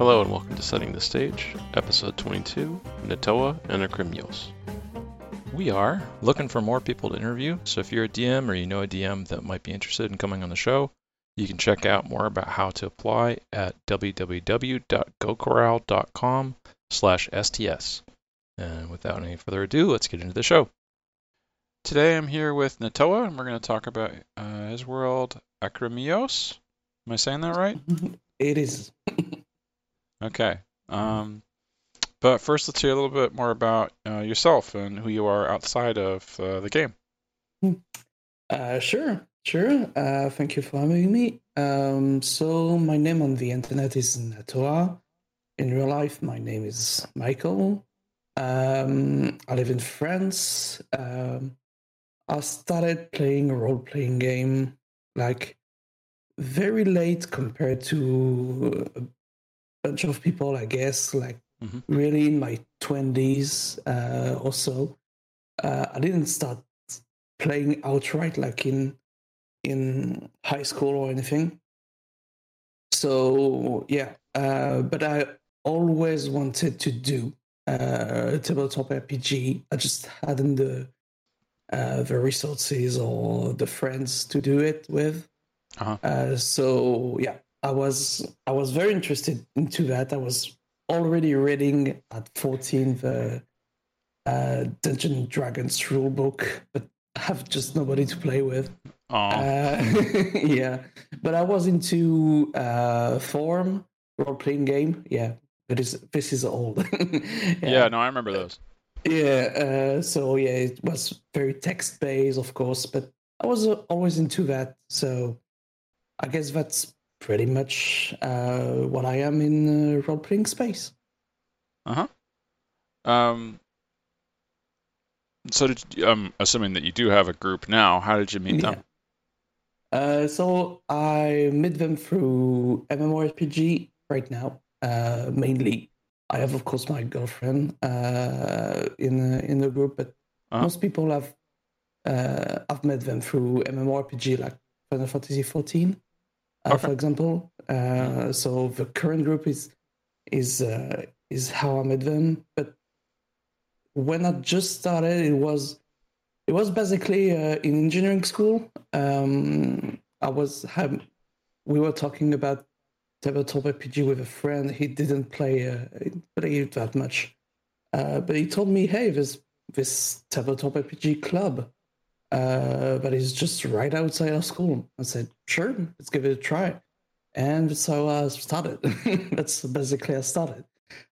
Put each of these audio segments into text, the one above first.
Hello and welcome to Setting the Stage, episode 22, Natowa and Akrimyos. We are looking for more people to interview, so if you're a DM or you know a DM that might be interested in coming on the show, you can check out more about how to apply at www.gocorral.com slash sts. And without any further ado, let's get into the show. Today I'm here with Natowa, and we're going to talk about uh, his world Akrimyos. Am I saying that right? It is. Okay. Um, but first, let's hear a little bit more about uh, yourself and who you are outside of uh, the game. Uh, sure, sure. Uh, thank you for having me. Um, so my name on the internet is Natowa. In real life, my name is Michael. Um, I live in France. Um, I started playing a role-playing game like very late compared to a bunch of people, I guess, like Mhm. really in my 20s uh, or so. Uh, I didn't start playing outright like in in high school or anything. So yeah, uh, but I always wanted to do uh, tabletop RPG. I just hadn't the uh, the resources or the friends to do it with. Uh-huh. Uh, so yeah, I was I was very interested into that. I was already reading at 14 the uh, Dungeons and Dragons rulebook, but I have just nobody to play with. Uh, yeah, but I was into uh, Form role playing game. Yeah, But is. This is old. yeah. no, I remember those. Yeah, uh, so yeah, it was very text based, of course, but I was always into that. So I guess that's pretty much uh, what I am in uh, role playing space. Uh Um, so did you, I'm assuming that you do have a group now. How did you meet them? Uh, so I met them through MMORPG right now, uh, mainly. I have, of course, my girlfriend uh, in the, in the group, but Uh-huh. most people have uh, I've met them through MMORPG like Final Fantasy XIV, uh, Okay. for example. Uh, so the current group is is uh, is how I met them. But when I just started, it was it was basically uh, in engineering school. Um, I was have, we were talking about tabletop RPG with a friend. He didn't play uh, play it that much, uh, but he told me, "Hey, there's this tabletop RPG club uh, that is just right outside our school." I said, "Sure, let's give it a try," and so I started. That's basically I started.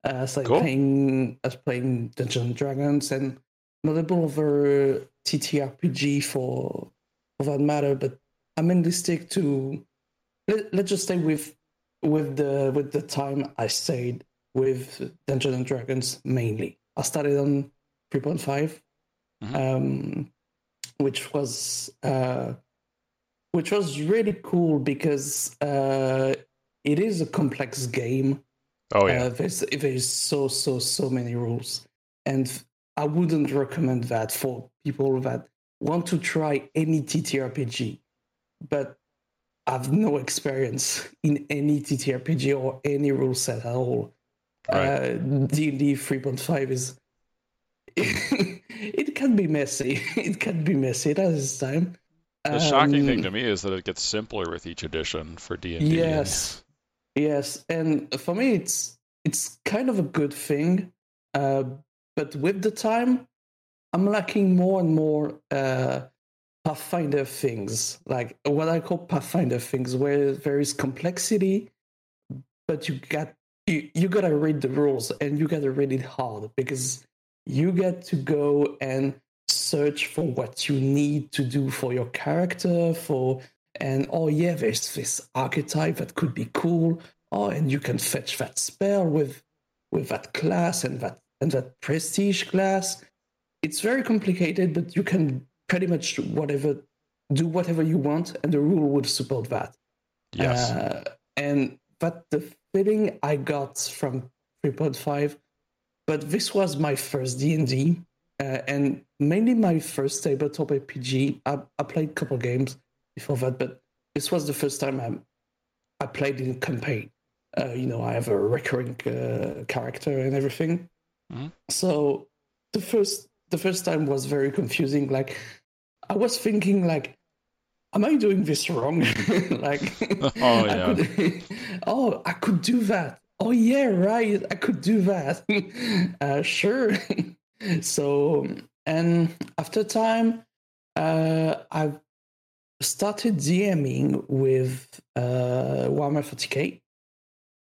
Uh, I started Cool. playing. I was playing Dungeons and Dragons and not a bit of a TTRPG for for that matter, but I mainly stick to let, let's just stay with with the with the time I stayed with Dungeons and Dragons mainly. I started on 3.5, Mhm. um, which was uh, which was really cool because uh, it is a complex game. Oh yeah. Uh, there's there's so so so many rules, and I wouldn't recommend that for people that want to try any TTRPG, but have no experience in any TTRPG or any rule set at all. Right. Uh, D&D 3.5 is can be messy. It can be messy at this time. the shocking thing Um, to me is that it gets simpler with each edition for D and D. Yes, yes, and for me, it's it's kind of a good thing. Uh, but with the time, I'm lacking more and more uh, Pathfinder things, like what I call Pathfinder things, where there is complexity, but you got you, you gotta read the rules and you gotta read it hard because you get to go and search for what you need to do for your character for and oh yeah there's this archetype that could be cool. Oh and you can fetch that spell with with that class and that and that prestige class. It's very complicated but you can pretty much whatever do whatever you want and the rule would support that. Yes. uh, and but the feeling I got from 3.5, but this was my first D&D, uh, and mainly my first tabletop RPG. I, I played a couple games before that, but this was the first time I I played in campaign. Uh, you know, I have a recurring uh, character and everything. Mhm. So the first the first time was very confusing. Like I was thinking, like, am I doing this wrong? like, Oh, I yeah. could, oh, I could do that. Oh yeah, right. I could do that. uh, sure. So and after time, uh, I've started DMing with uh, Warhammer 40k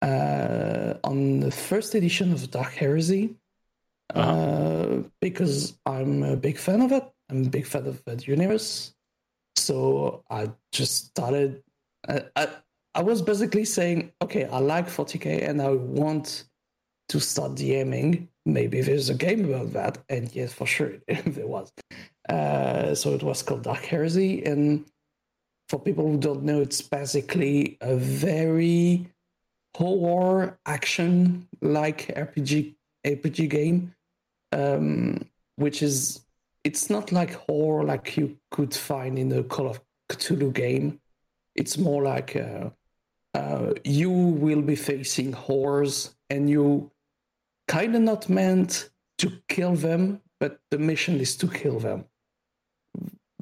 uh, on the first edition of Dark Heresy Uh-huh. uh, because I'm a big fan of it. I'm a big fan of that universe. So I just started. I, I, I was basically saying, okay, I like 40k and I want to start DMing. Maybe there's a game about that. And yes, for sure, there was. Uh, so it was called Dark Heresy. And for people who don't know, it's basically a very horror action like RPG RPG game, um, which is it's not like horror like you could find in a Call of Cthulhu game. It's more like uh, uh, you will be facing horrors and you kind of not meant to kill them, but the mission is to kill them,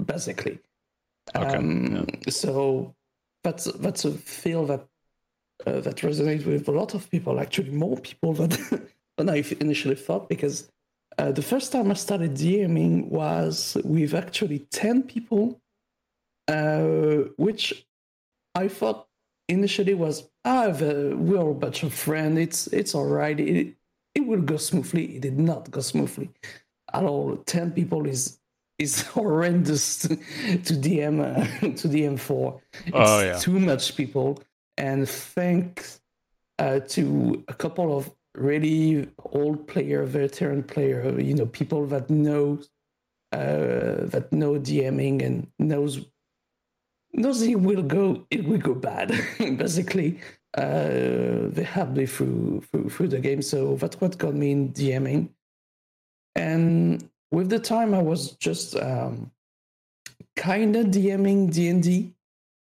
basically. Okay, Um, So that's that's a feel that uh, that resonates with a lot of people. Actually, more people than than I initially thought. Because uh, the first time I started DMing was with actually ten people, uh, which I thought initially was ah the, we're a bunch of friends. It's it's all right. It it will go smoothly. It did not go smoothly at all. Ten people is is horrendous to, to DM uh, to DM for. It's Oh, yeah. too much people. And thanks uh, to a couple of really old player, veteran player, you know, people that know uh, that know DMing and knows knows it will go it will go bad. Basically, uh, they helped me through, through through the game, so that's what got me in DMing. And with the time, I was just um, kind of DMing D and D,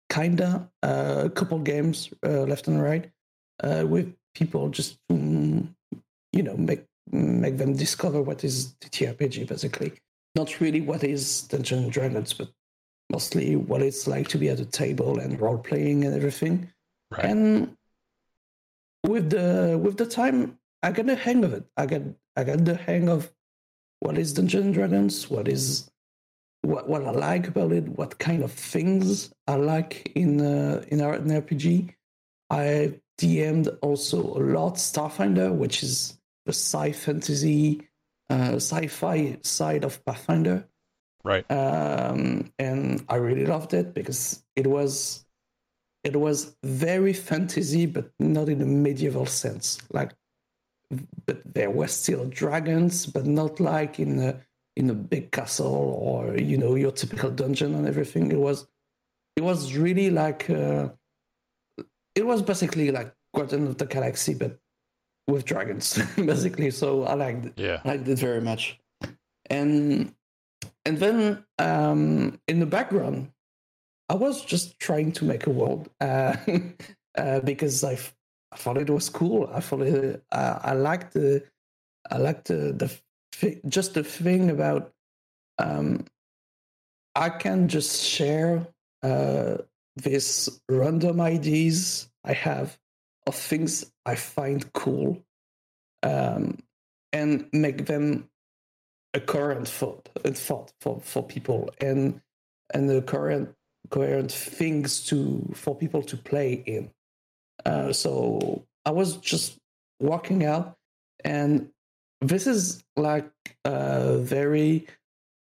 kinda uh, a couple games uh, left and right uh, with people just to, you know make make them discover what is TTRPG basically. Not really what is Dungeons and Dragons, but mostly what it's like to be at a table and role playing and everything. Right. And with the with the time, I get the hang of it. I get I get the hang of what is Dungeons and Dragons, what is what what I like about it, what kind of things I like in uh, in our in RPG. I DM'd also a lot Starfinder, which is the sci fantasy, uh, sci-fi side of Pathfinder Right. um, and I really loved it because it was it was very fantasy, but not in a medieval sense. Like, but there were still dragons, but not like in a in a big castle or you know your typical dungeon and everything. It was it was really like uh, it was basically like Guardian of the Galaxy, but with dragons, basically. So I liked it. Yeah. I liked it very much. And and then um, in the background, I was just trying to make a world uh, uh, because I, f- I thought it was cool. I thought it, uh, I liked the I liked the, the thi- just the thing about um, I can just share uh, these random ideas I have of things I find cool um, and make them a current thought, a thought for, for people and and the current coherent things to for people to play in. Uh, so I was just walking out, and this is like uh, very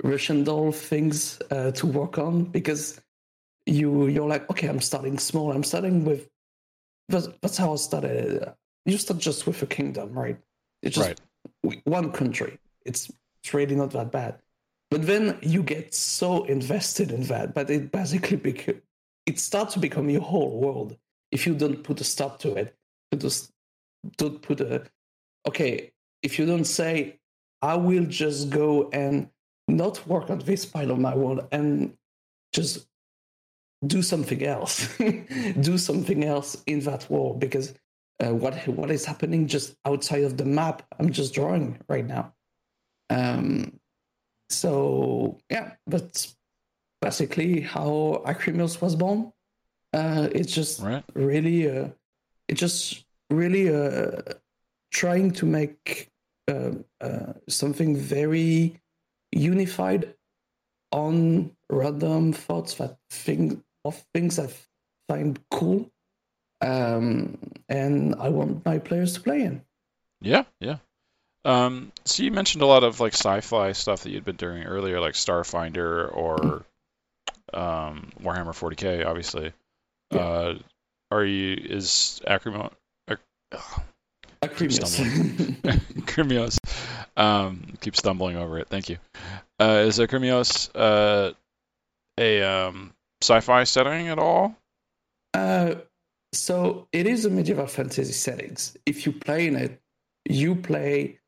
Russian doll things uh, to work on because you you're like okay I'm starting small. I'm starting with that's, that's how I started. You start just with a kingdom right? It's just Right. one country. It's it's really not that bad but then you get so invested in that but it basically it starts to become your whole world if you don't put a stop to it you just don't put a okay if you don't say i will just go and not work on this part of my world and just do something else do something else in that world because uh, what what is happening just outside of the map I'm just drawing right now. Um, so yeah, that's basically how Akrimyos was born. Uh, it's just Right. really, uh, it's just really uh, trying to make uh, uh, something very unified on random thoughts that thing of things I find cool, um, and I want my players to play in. Yeah, yeah. Um, so you mentioned a lot of like sci-fi stuff that you'd been doing earlier, like Starfinder or um, Warhammer 40K, obviously. Yeah. Uh, are you is Acrimo Akrimyos. Akrimyos um, keep stumbling over it. Thank you. Uh, is Akrimyos uh, a um, sci-fi setting at all? Uh, so it is a medieval fantasy settings. If you play in it, you play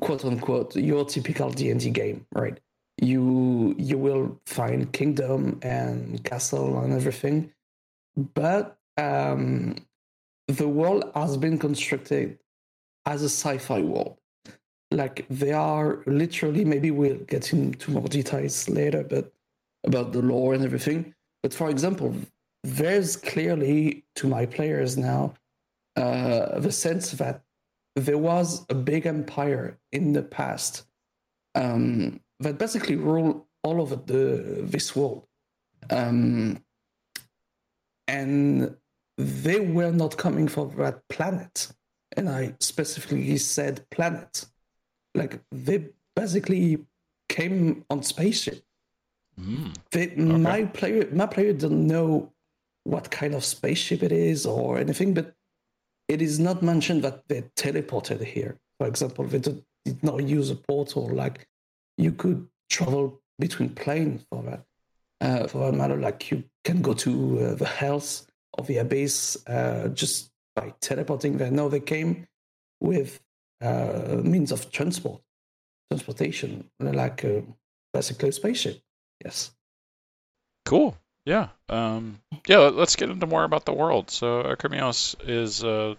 quote unquote your typical D and D game, right? You you will find kingdom and castle and everything, but um, the world has been constructed as a sci-fi world. Like they are literally. Maybe we'll get into more details later, but about the lore and everything. But for example, there's clearly to my players now uh, the sense that there was a big empire in the past um, that basically ruled all over the this world, um, and they were not coming for that planet. And I specifically said planet, like they basically came on spaceship Mm. they, my player my player don't know what kind of spaceship it is or anything but it is not mentioned that they teleported here. For example they did, not use a portal like you could travel between planes for that. Uh, for that matter like you can go to uh, the hells of the abyss uh, just by teleporting there. No they came with uh, means of transport transportation like uh, basically a spaceship. Yes. Cool. Yeah. Um, yeah. let- Let's get into more about the world. So, Akrimyos is a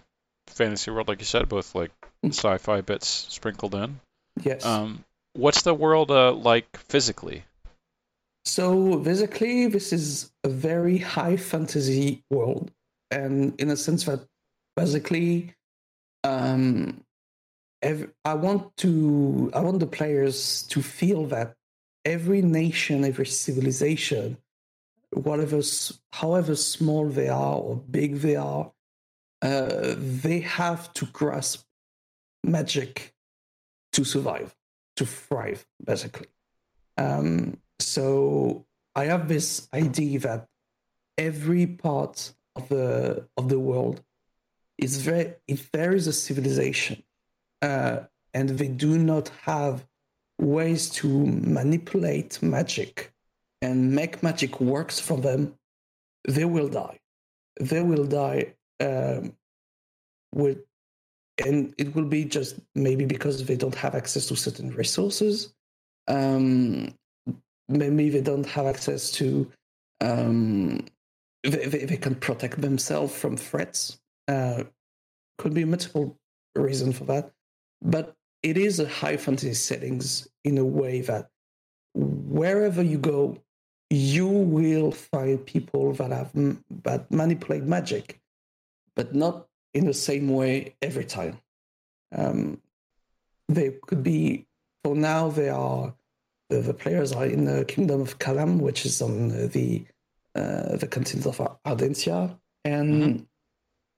fantasy world, like you said, both like sci-fi bits sprinkled in. yes Um, what's the world uh, like physically? So basically, this is a very high fantasy world, and in a sense that basically, um, ev- I want to I want the players to feel that every nation, every civilization, whatever, however small they are or big they are, uh, they have to grasp magic to survive, to thrive, basically. Um, so I have this idea that every part of the of the world is very if there is a civilization uh, and they do not have ways to manipulate magic and make magic works for them, they will die. They will die um, with, and it will be just maybe because they don't have access to certain resources. Um, maybe they don't have access to um, they, they, they can protect themselves from threats uh, could be a multiple reasons for that but it is a high fantasy settings in a way that wherever you go you will find people that have that manipulate magic but not in the same way every time um, they could be for now they are the, the players are in the kingdom of Calham, which is on the uh, the continent of Ardentia, and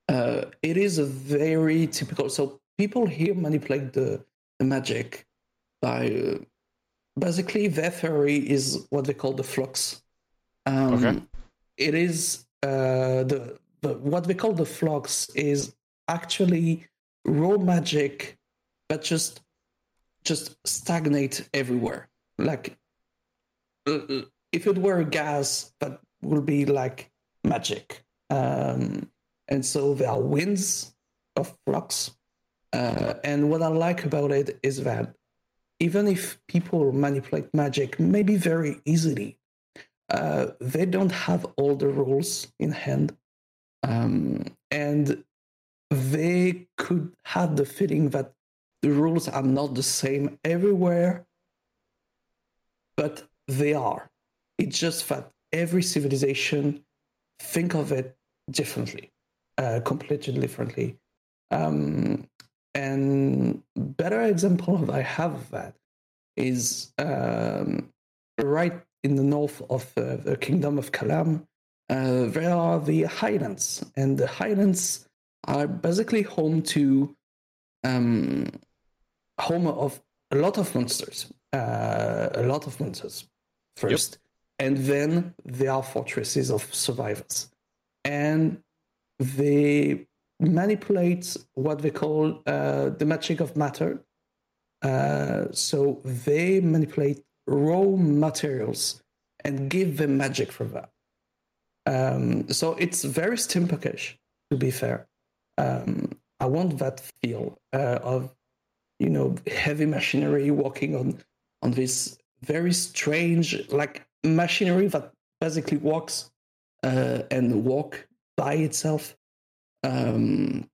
uh, it is a very typical. So people here manipulate the, the magic by uh, basically their theory is what they call the flux. Um, Okay. It is uh, the, the what they call the flux is actually raw magic, but just just stagnate everywhere. Like if it were gas, that would be like magic. Um, and so there are winds of flux. Uh, and what I like about it is that even if people manipulate magic maybe very easily, uh, they don't have all the rules in hand. Um, and they could have the feeling that the rules are not the same everywhere, but they are. It's just that every civilization think of it differently, uh, completely differently. Um, and better example I have of that is um, right in the north of uh, the kingdom of Calham. Uh, there are the highlands, and the highlands are basically home to um, home of a lot of monsters, uh, a lot of monsters first, yep. and then there are fortresses of survivors, and they manipulate what they call uh, the magic of matter. Uh, so they manipulate raw materials and give them magic for that. Um, so it's very steampunkish, to be fair. Um, I want that feel uh, of, you know, heavy machinery walking on on this very strange, like machinery that basically walks uh, and walk by itself um,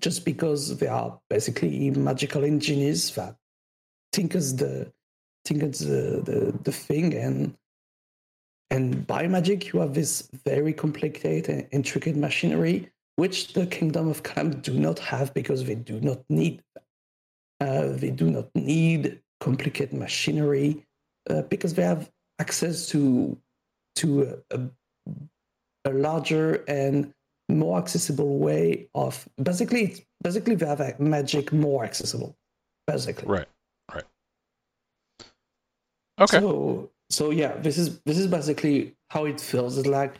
just because they are basically magical engineers that tinkers the tinkers the, the, the thing. And and by magic you have this very complicated and intricate machinery which the kingdom of Calham do not have because they do not need uh, they do not need complicated machinery uh, because they have access to to a, a, a larger and more accessible way of basically basically they have magic more accessible basically. Right right. Okay. so so yeah this is this is basically how it feels. It's like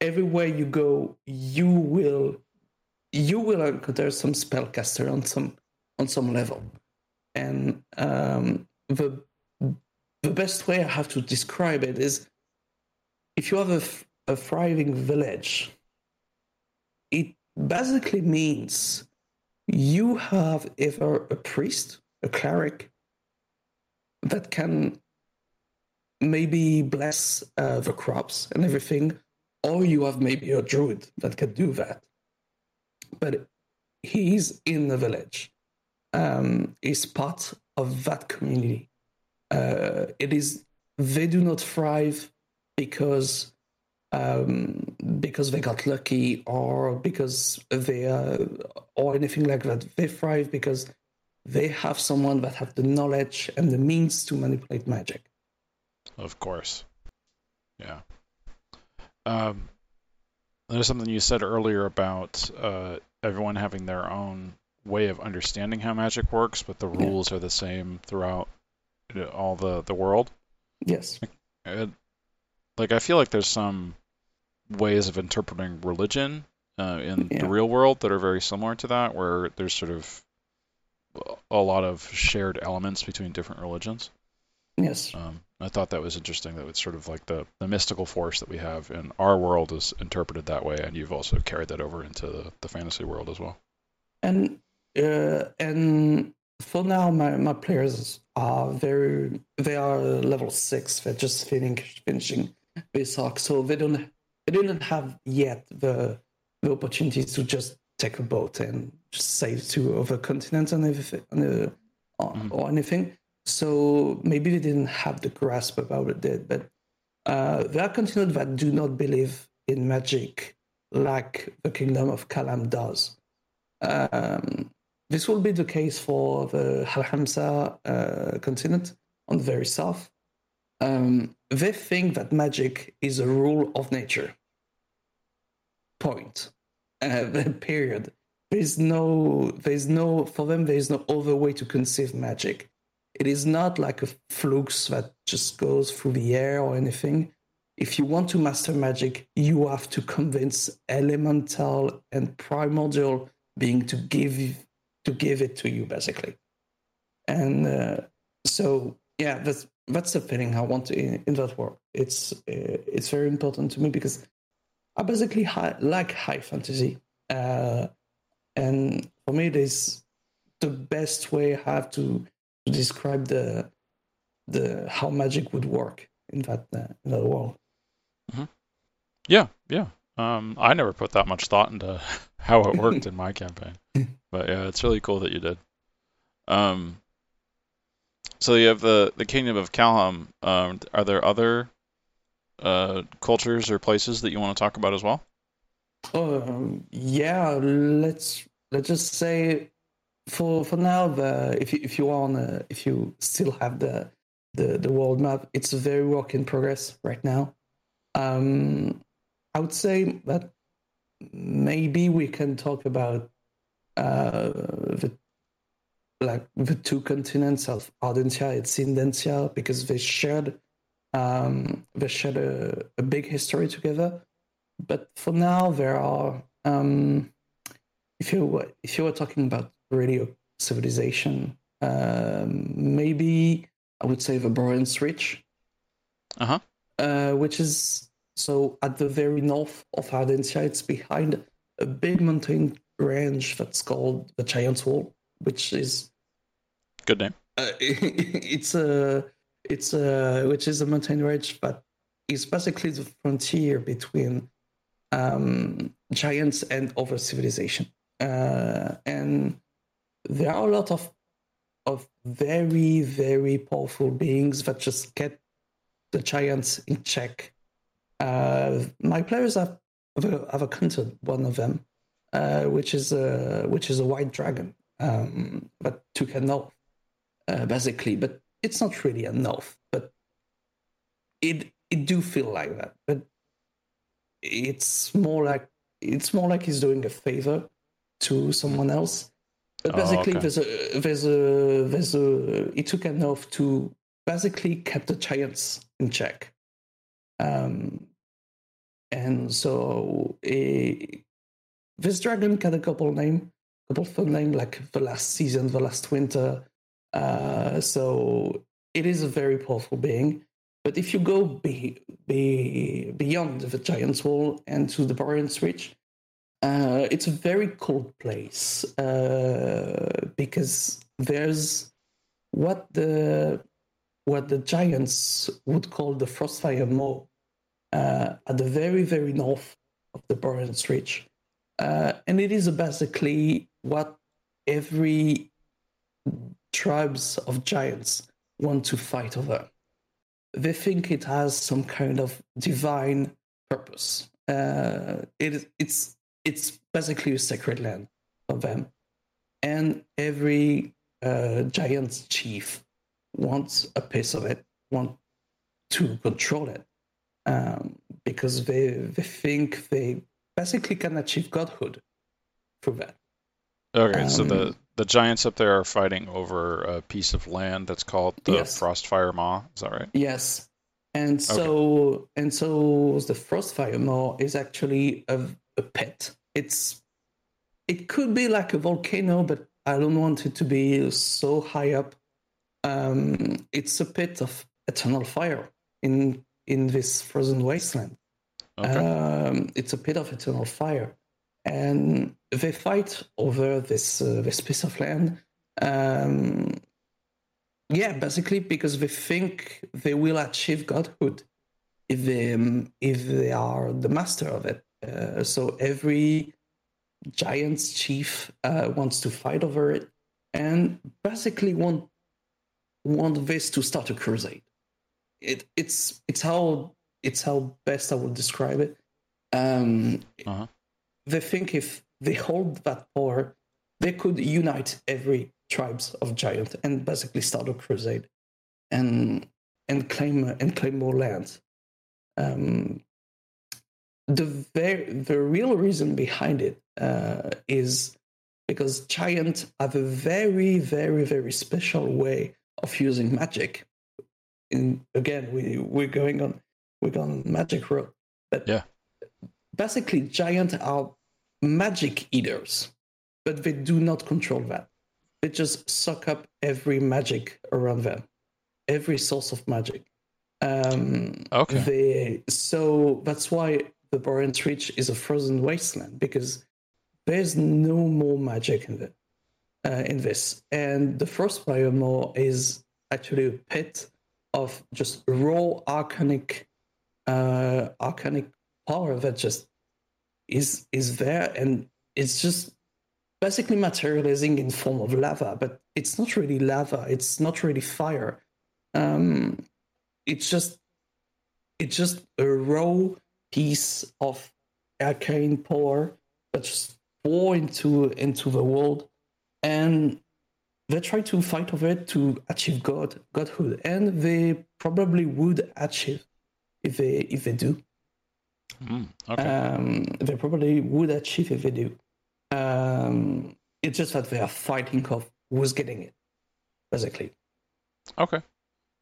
everywhere you go you will you will encounter some spellcaster on some on some level. And um the the best way i have to describe it is if you have a, a thriving village it basically means you have either a priest, a cleric, that can maybe bless uh, the crops and everything, or you have maybe a druid that can do that. But he's in the village. Um, he's part of that community. Uh, it is they do not thrive because um, because they got lucky or because they uh, or anything like that. They thrive because they have someone that have the knowledge and the means to manipulate magic. Of course, yeah. Um, there's something you said earlier about uh, everyone having their own way of understanding how magic works, but the rules yeah. are the same throughout all the the world. Yes. Uh, like I feel like there's some ways of interpreting religion uh, in yeah. the real world that are very similar to that, where there's sort of a lot of shared elements between different religions. Yes. Um, I thought that was interesting. That it's sort of like the, the mystical force that we have in our world is interpreted that way, and you've also carried that over into the, the fantasy world as well. And uh, and for now, my, my players are very they are level six. They're just finishing finishing arc, so they don't they didn't have yet the the opportunities to just take a boat and just sail to other continents and everything, or, mm. or anything. So maybe they didn't have the grasp about it, but uh, there are continents that do not believe in magic like the kingdom of Calham does. Um, this will be the case for the Al-Hamsa uh, continent on the very south. Um, they think that magic is a rule of nature. Point. Uh, period. There's no, there's no, for them, there's no other way to conceive magic. It is not like a flux that just goes through the air or anything. If you want to master magic, you have to convince elemental and primordial being to give to give it to you, basically. And uh, so, yeah, that's that's the feeling I want in, in that world. It's uh, it's very important to me because I basically high, like high fantasy, uh, and for me, it is the best way I have to, to describe the the how magic would work in that uh, in that world. Mm-hmm. Yeah, yeah. Um, I never put that much thought into how it worked in my campaign, but yeah, it's really cool that you did. Um, so you have the the kingdom of Calham. Um, are there other uh, cultures or places that you want to talk about as well? Um, yeah, let's let's just say for for now, the if you, if you want if you still have the the the world map, it's a very work in progress right now. Um, I would say that maybe we can talk about uh, the like the two continents of Ardentia and Sindentia because they shared um, they shared a, a big history together. But for now, there are um, if you if you were talking about radio civilization, um, maybe I would say the Boreans Reach, Uh-huh. uh, which is so at the very north of Ardentia. It's behind a big mountain range that's called the Giant's Wall, which is Good name. uh, it's a it's a which is a mountain range but it's basically the frontier between um, giants and other civilization. Uh, and there are a lot of of very very powerful beings that just get the giants in check. Uh, my players have have encountered one of them, uh, which is a which is a white dragon um, that took a north, uh, basically. But it's not really a north, but it it do feel like that. But it's more like it's more like he's doing a favor to someone else. But Oh, basically, okay. there's a there's a there's a he took an oath to basically keep the giants in check. Um, and so eh, this dragon got a couple name, couple fun name like the last season, the last winter. Uh, so it is a very powerful being. But if you go be, be, beyond the Giant's Wall and to the Borean's Reach, uh, it's a very cold place uh, because there's what the what the giants would call the Frostfire Maw uh, at the very very north of the Borean's Reach, uh, and it is basically what every tribes of giants want to fight over. They think it has some kind of divine purpose. Uh, it it's it's basically a sacred land for them, and every uh, giant chief wants a piece of it, want to control it, um, because they they think they basically can achieve godhood through that. Okay, so the Um, the giants up there are fighting over a piece of land that's called the Yes. Frostfire Maw. Is that right? Yes. And so and so the Frostfire Maw is actually a, a pit. It's it could be like a volcano, but I don't want it to be so high up. Um, it's a pit of eternal fire in in this frozen wasteland. Okay. Um, it's a pit of eternal fire, and they fight over this uh, this piece of land. Um, yeah, basically because they think they will achieve godhood if they um, if they are the master of it. Uh, so every giant's chief uh, wants to fight over it, and basically want want this to start a crusade. It it's it's how it's how best I would describe it. Um, Uh-huh. They think if they hold that power, they could unite every tribes of giant and basically start a crusade, and and claim and claim more lands. Um, the ver- the real reason behind it uh, is because giant have a very very very special way of using magic. In again, we we're going on we're going magic road, but Yeah. basically giant are magic eaters, but they do not control that. They just suck up every magic around them, every source of magic. Um, Okay. They, so that's why the Borean's Reach is a frozen wasteland because there's no more magic in it, uh, in this. And the Frostfire Maw is actually a pit of just raw arcanic, uh, arcanic power that just is is there, and it's just basically materializing in form of lava, but it's not really lava. It's not really fire. Um, it's just it's just a raw piece of arcane power that just pour into into the world, and they try to fight over it to achieve God godhood, and they probably would achieve if they if they do. Mm, okay. Um, they probably would achieve if they do. Um, it's just that they are fighting of who's getting it, basically. Okay.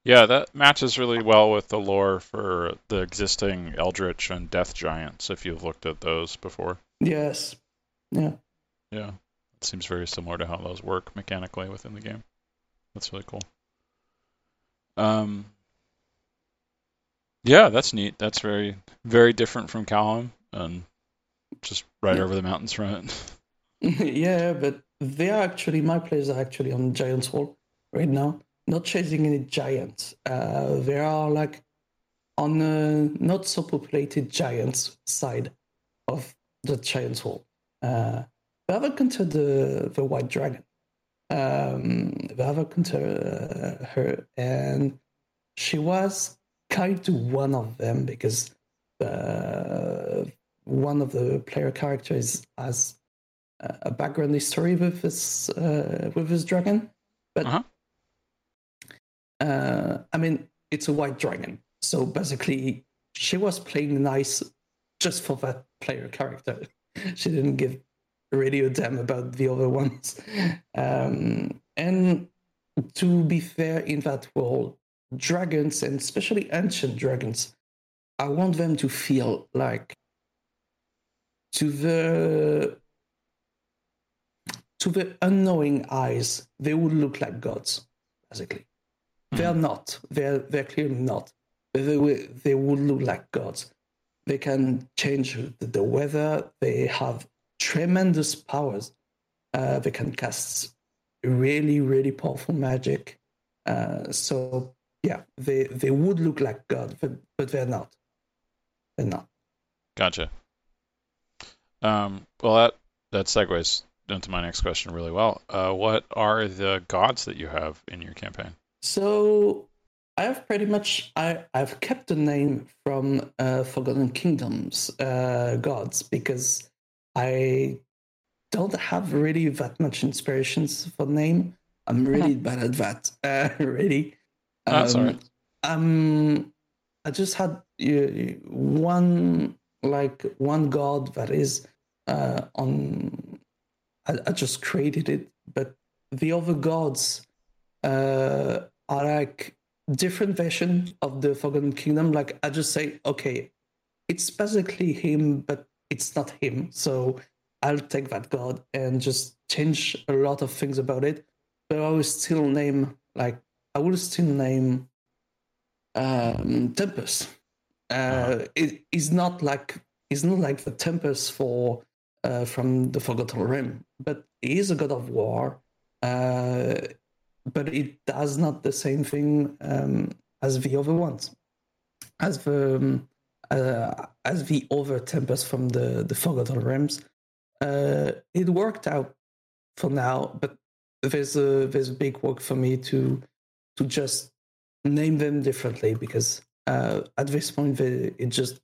Yeah, that matches really well with the lore for the existing Eldritch and Death Giants, if you've looked at those before. Yes. Yeah. Yeah. It seems very similar to how those work mechanically within the game. That's really cool. Um, yeah, that's neat. That's very, very different from Calham and just right Yeah. over the mountains from it. yeah, but they are actually my players are actually on Giants Hall right now, not chasing any giants. Uh, they are like on a not so populated giants side of the Giants Hall. Uh, they have encountered the the white dragon. Um, they have encountered uh, her, and she was kind to one of them because uh, one of the player characters has a background history with this uh, with this dragon, but Uh-huh. uh, I mean it's a white dragon, so basically she was playing nice just for that player character. she didn't give really a damn about the other ones, um, and to be fair, in that world, dragons and especially ancient dragons, I want them to feel like to the to the unknowing eyes, they would look like gods, basically. They're not. They're they're clearly not. But they will- they would look like gods. They can change the, the weather. They have tremendous powers. Uh, they can cast really really powerful magic. Uh, so yeah, they they would look like gods, but but they're not. They're not. Gotcha. Um, well, that that segues into my next question really well. Uh, what are the gods that you have in your campaign? So I have pretty much I I've kept the name from uh, Forgotten Kingdoms uh, gods because I don't have really that much inspirations for name. I'm really bad at that. Uh, really. Ah, that's all right. Um, I just had uh, one like one god that is uh, on. I, I just created it, but the other gods uh, are like different version of the Forgotten Kingdom. Like I just say, okay, it's basically him, but it's not him. So I'll take that god and just change a lot of things about it. But I will still name like I would still name um, Tempus. Uh, it is not like it's not like the Tempus for uh, from the Forgotten Realm, but he is a god of war. Uh, but it does not the same thing um, as the other ones, as the um, uh, as the other Tempus from the the Forgotten Realms. Uh, it worked out for now, but there's a there's a big work for me to to just name them differently because uh, at this point they, it just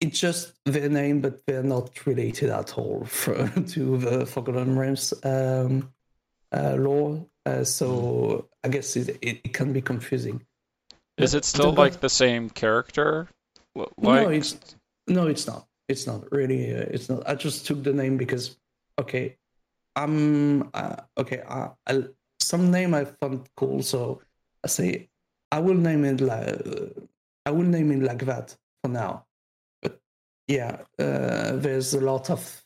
it's just their name, but they're not related at all for, to the Forgotten Realms um, uh, lore. Uh, so I guess it, it, it can be confusing. Is it still the like the same character? L- no, it's no, it's not. It's not really. Uh, it's not. I just took the name because okay, I'm uh, okay. Uh, I, some name I found cool, so I say I will name it like I will name it like that for now. But yeah, uh, there's a lot of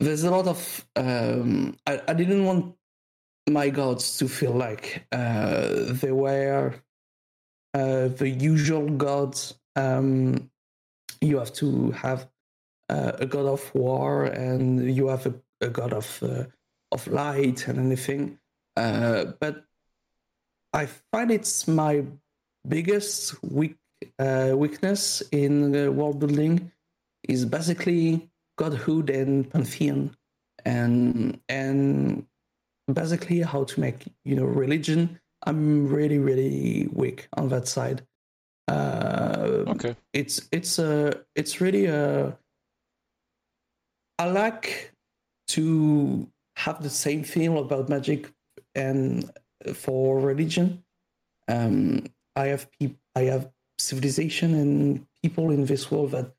there's a lot of um, I, I didn't want my gods to feel like uh, they were uh, the usual gods. Um, you have to have uh, a god of war, and you have a, a god of uh, of light and anything. Uh, but I find it's my biggest weak uh, weakness in uh, world building is basically godhood and pantheon, and and basically how to make you know religion. I'm really really weak on that side. Uh, Okay. it's it's a it's really a I like to have the same feel about magic and for religion. Um, I have I have civilization and people in this world that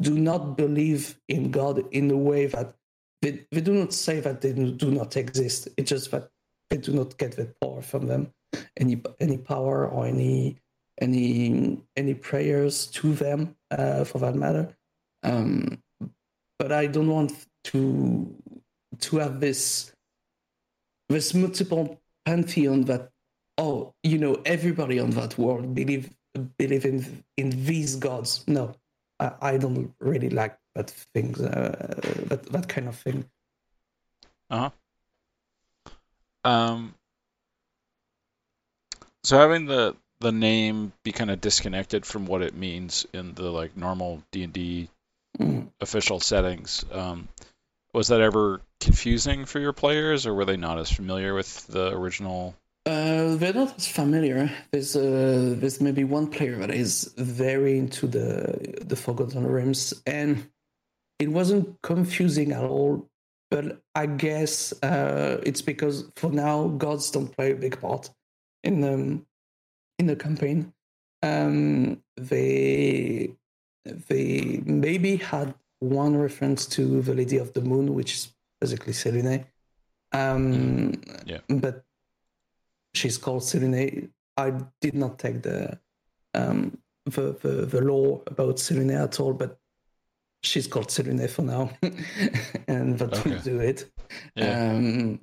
do not believe in God in a way that they, they do not say that they do not exist. It's just that they do not get that power from them, any any power or any any any prayers to them uh, for that matter. Um, but I don't want to to have this this multiple pantheon that oh you know everybody on that world believe believe in in these gods. No, I, I don't really like that things uh, that that kind of thing. Uh huh. Um. So having the the name be kind of disconnected from what it means in the like normal D and D Mm. official settings, um, was that ever confusing for your players, or were they not as familiar with the original? Uh, they're not as familiar. There's uh, there's maybe one player that is very into the the Forgotten Realms, and it wasn't confusing at all. But I guess uh, it's because for now gods don't play a big part in the in the campaign. Um, they they maybe had one reference to the Lady of the Moon, which is basically Selene. Um, yeah. but she's called Selene. I did not take the um the the, the law about Selene at all, but she's called Selene for now, and that will do it. Yeah. Um,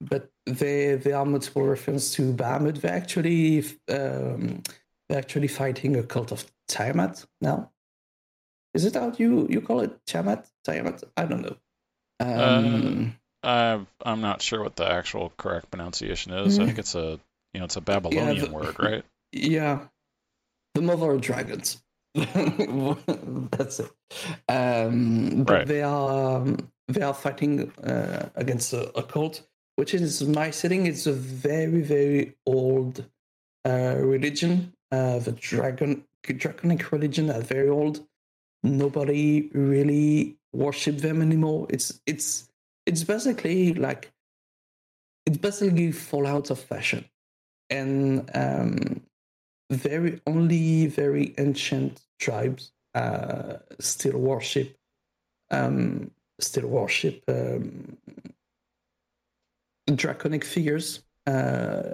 but there there are multiple references to Bahamut. They're actually um, they're actually fighting a cult of Tiamat now. Is it how you you call it Tiamat? Tiamat? I don't know. Um, Uh, I'm not sure what the actual correct pronunciation is. I Mhm. think it's a you know it's a Babylonian the- word, right? Yeah, the mother of dragons. That's it. Um, but Right. they are um, they are fighting uh, against a, a cult, which is my setting. It's a very very old uh, religion. Uh, the dragon draconic religion are very old. Nobody really worship them anymore. It's it's it's basically like it's basically fall out of fashion and um, very only very ancient tribes uh, still worship um, still worship um, draconic figures. Uh,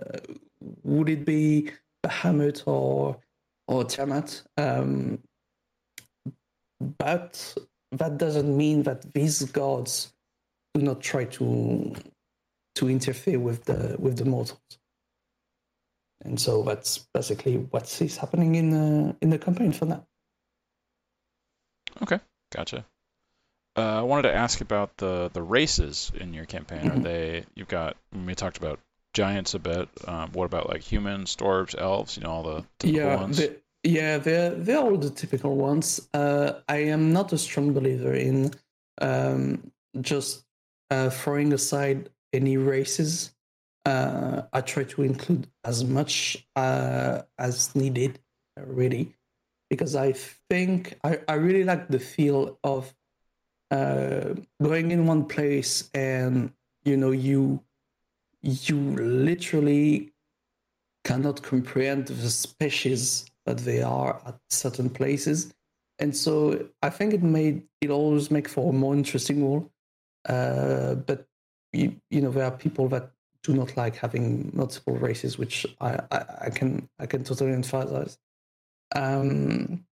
would it be Bahamut or or Tiamat? Um, but that doesn't mean that these gods do not try to to interfere with the with the mortals. And so that's basically what is happening in the in the campaign for now. Okay, gotcha. Uh, I wanted to ask about the the races in your campaign. Are Mhm. they you've got we talked about giants a bit. Um, what about like humans, dwarves, elves? You know all the typical yeah, ones. the- yeah, they're they're all the typical ones. Uh, I am not a strong believer in um, just uh, throwing aside any races. Uh, I try to include as much uh, as needed, really, because I think I, I really like the feel of uh, going in one place and you know you you literally cannot comprehend the species that they are at certain places. And so I think it made it always make for a more interesting world. Uh, but you, you know there are people that do not like having multiple races, which I, I, I can I can totally emphasize. Um,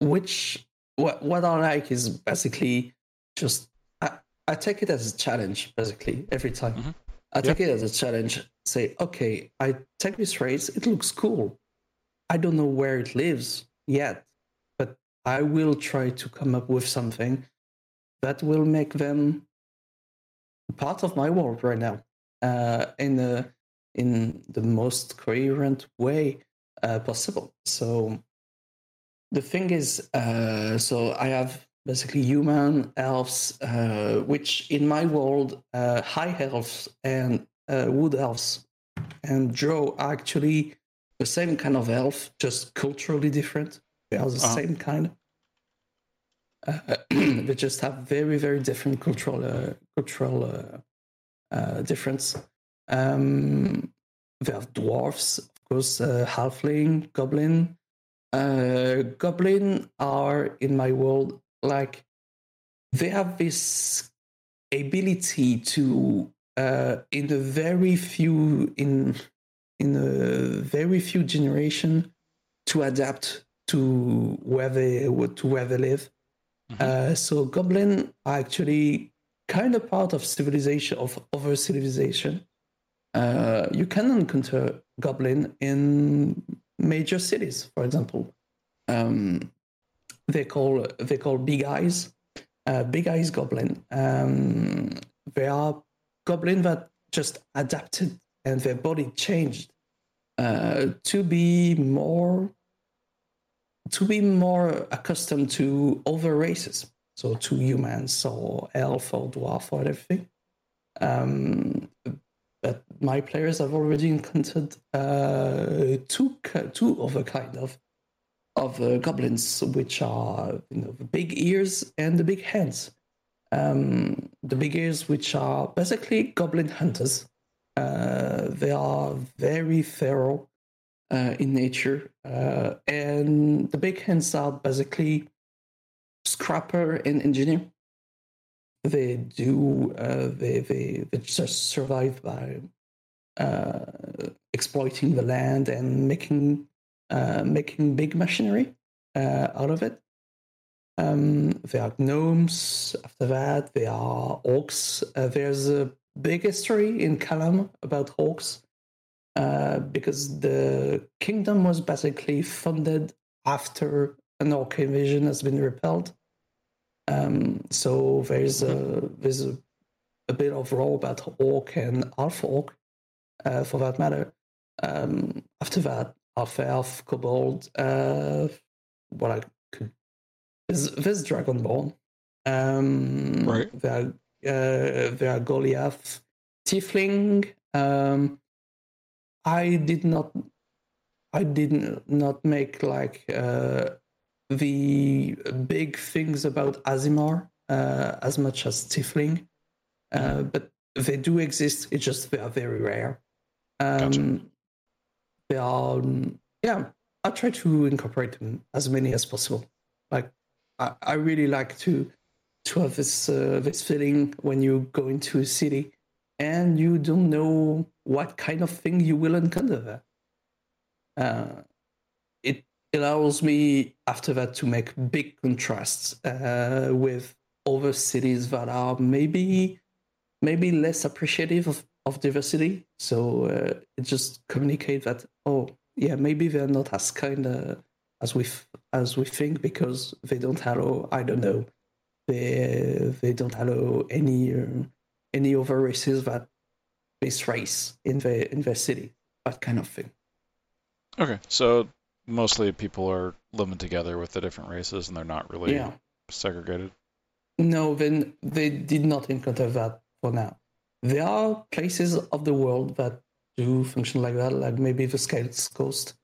which what what I like is basically just I, I take it as a challenge basically every time. Mhm. I take it as a challenge. Say, okay, I take this race. It looks cool. I don't know where it lives yet, but I will try to come up with something that will make them part of my world right now, uh, in the in the most coherent way uh, possible. So the thing is, uh, so I have basically human elves, uh, which in my world, uh, high elves and uh, wood elves and are actually the same kind of elf, just culturally different. They are the Uh-huh. same kind. Uh, they just have very, very different cultural uh, cultural uh, uh, difference. Um, they have dwarfs, of course, uh, halfling, goblin. Uh, goblin are in my world like they have this ability to uh, in a very few in in a very few generation to adapt to where they to where they live. Mhm. Uh, so goblin are actually kind of part of civilization of other civilization. Uh, you can encounter goblin in major cities, for example. Um, they call they call big eyes, uh, big eyes goblin. Um, they are goblin that just adapted and their body changed uh, to be more to be more accustomed to other races, so to humans or elf or dwarf or everything. Um, but my players have already encountered uh, two two other kind of of uh, goblins, which are you know the big ears and the big hands. Um, the big ears, which are basically goblin hunters. Uh, they are very thorough in nature, uh, and the big hands are basically scrapper and engineer. They do uh, they, they they just survive by exploiting the land and making uh, making big machinery uh, out of it. Um, there are gnomes. After that, there are orcs. Uh, there's a big history in Calham about orcs uh, because the kingdom was basically funded after an orc invasion has been repelled. Um, so there's a there's a, a bit of raw about orc and half orc, uh, for that matter. Um, after that, half elf, kobold, uh, what I could there's, there's dragonborn. Um, Right. There, uh, there are Goliath, tiefling. Um, I did not, I did not make like uh, the big things about Aasimar uh, as much as tiefling, uh, but they do exist. It's just they are very rare. Um, Gotcha. They are, um, yeah. I try to incorporate them as many as possible. Like, I, I really like to to have this uh, this feeling when you go into a city and you don't know what kind of thing you will encounter there. Uh, it allows me after that to make big contrasts uh, with other cities that are maybe maybe less appreciative of, of diversity. So uh, it just communicate that oh yeah maybe they're not as kind as we as we think because they don't allow I don't know they they don't allow any uh, any other races that this race in the in their city that kind of thing. Okay, so mostly people are living together with the different races and they're not really Yeah. segregated. No, then they did not encounter that for now. There are places of the world that do function like that, like maybe the Scales Coast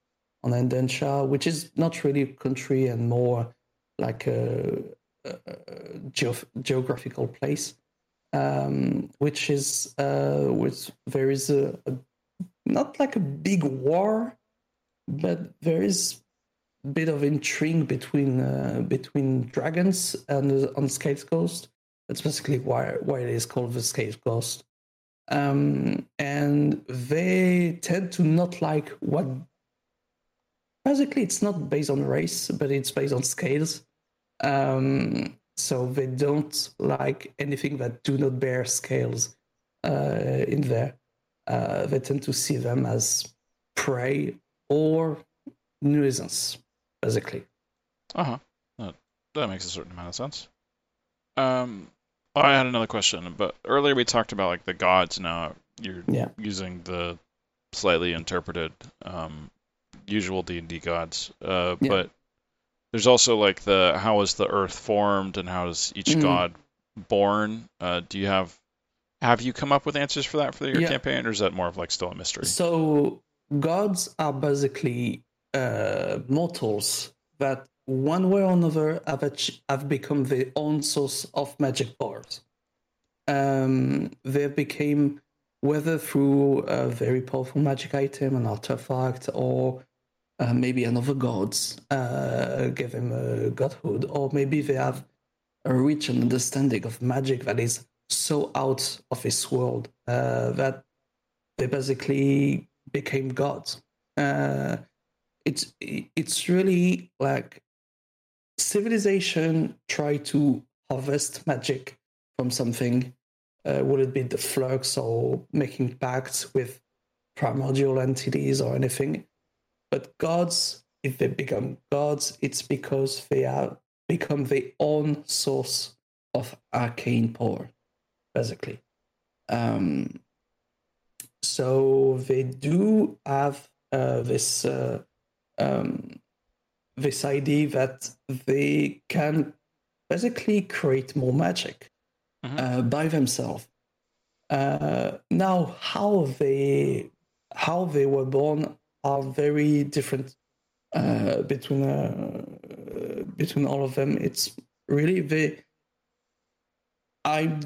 on Endenshire, which is not really a country and more like a, a geographical place, um, which is uh, which there is a, a not like a big war, but there is bit of intrigue between uh, between dragons and uh, on Scales Coast. That's basically why why it is called the Scales Coast. Um, and they tend to not like what. Basically, it's not based on race, but it's based on scales. Um, so they don't like anything that do not bear scales uh, in there. Uh, they tend to see them as prey or nuisance basically. Uh huh. That, that makes a certain amount of sense. Um, I had another question, but earlier we talked about like the gods. Now you're Yeah. using the slightly interpreted um, usual D and D gods. Uh, Yeah. but there's also like the how is the earth formed and how is each Mhm. god born? Uh, do you have have you come up with answers for that for your Yeah. campaign, or is that more of like still a mystery? So gods are basically uh, mortals that one way or another have, ach- have become their own source of magic powers. Um, they became whether through a very powerful magic item, an artifact, or uh, maybe another gods uh, give them a godhood, or maybe they have a rich understanding of magic that is so out of this world uh, that they basically became gods. Uh, it's it's really like civilization try to harvest magic from something. Uh, would it be the flux or making pacts with primordial entities or anything? But gods, if they become gods, it's because they have become their own source of arcane power, basically. Um, so they do have uh, this uh, um, this idea that they can basically create more magic Mhm. uh, by themselves. Uh, now, how they how they were born are very different uh, between uh, between all of them. It's really they. I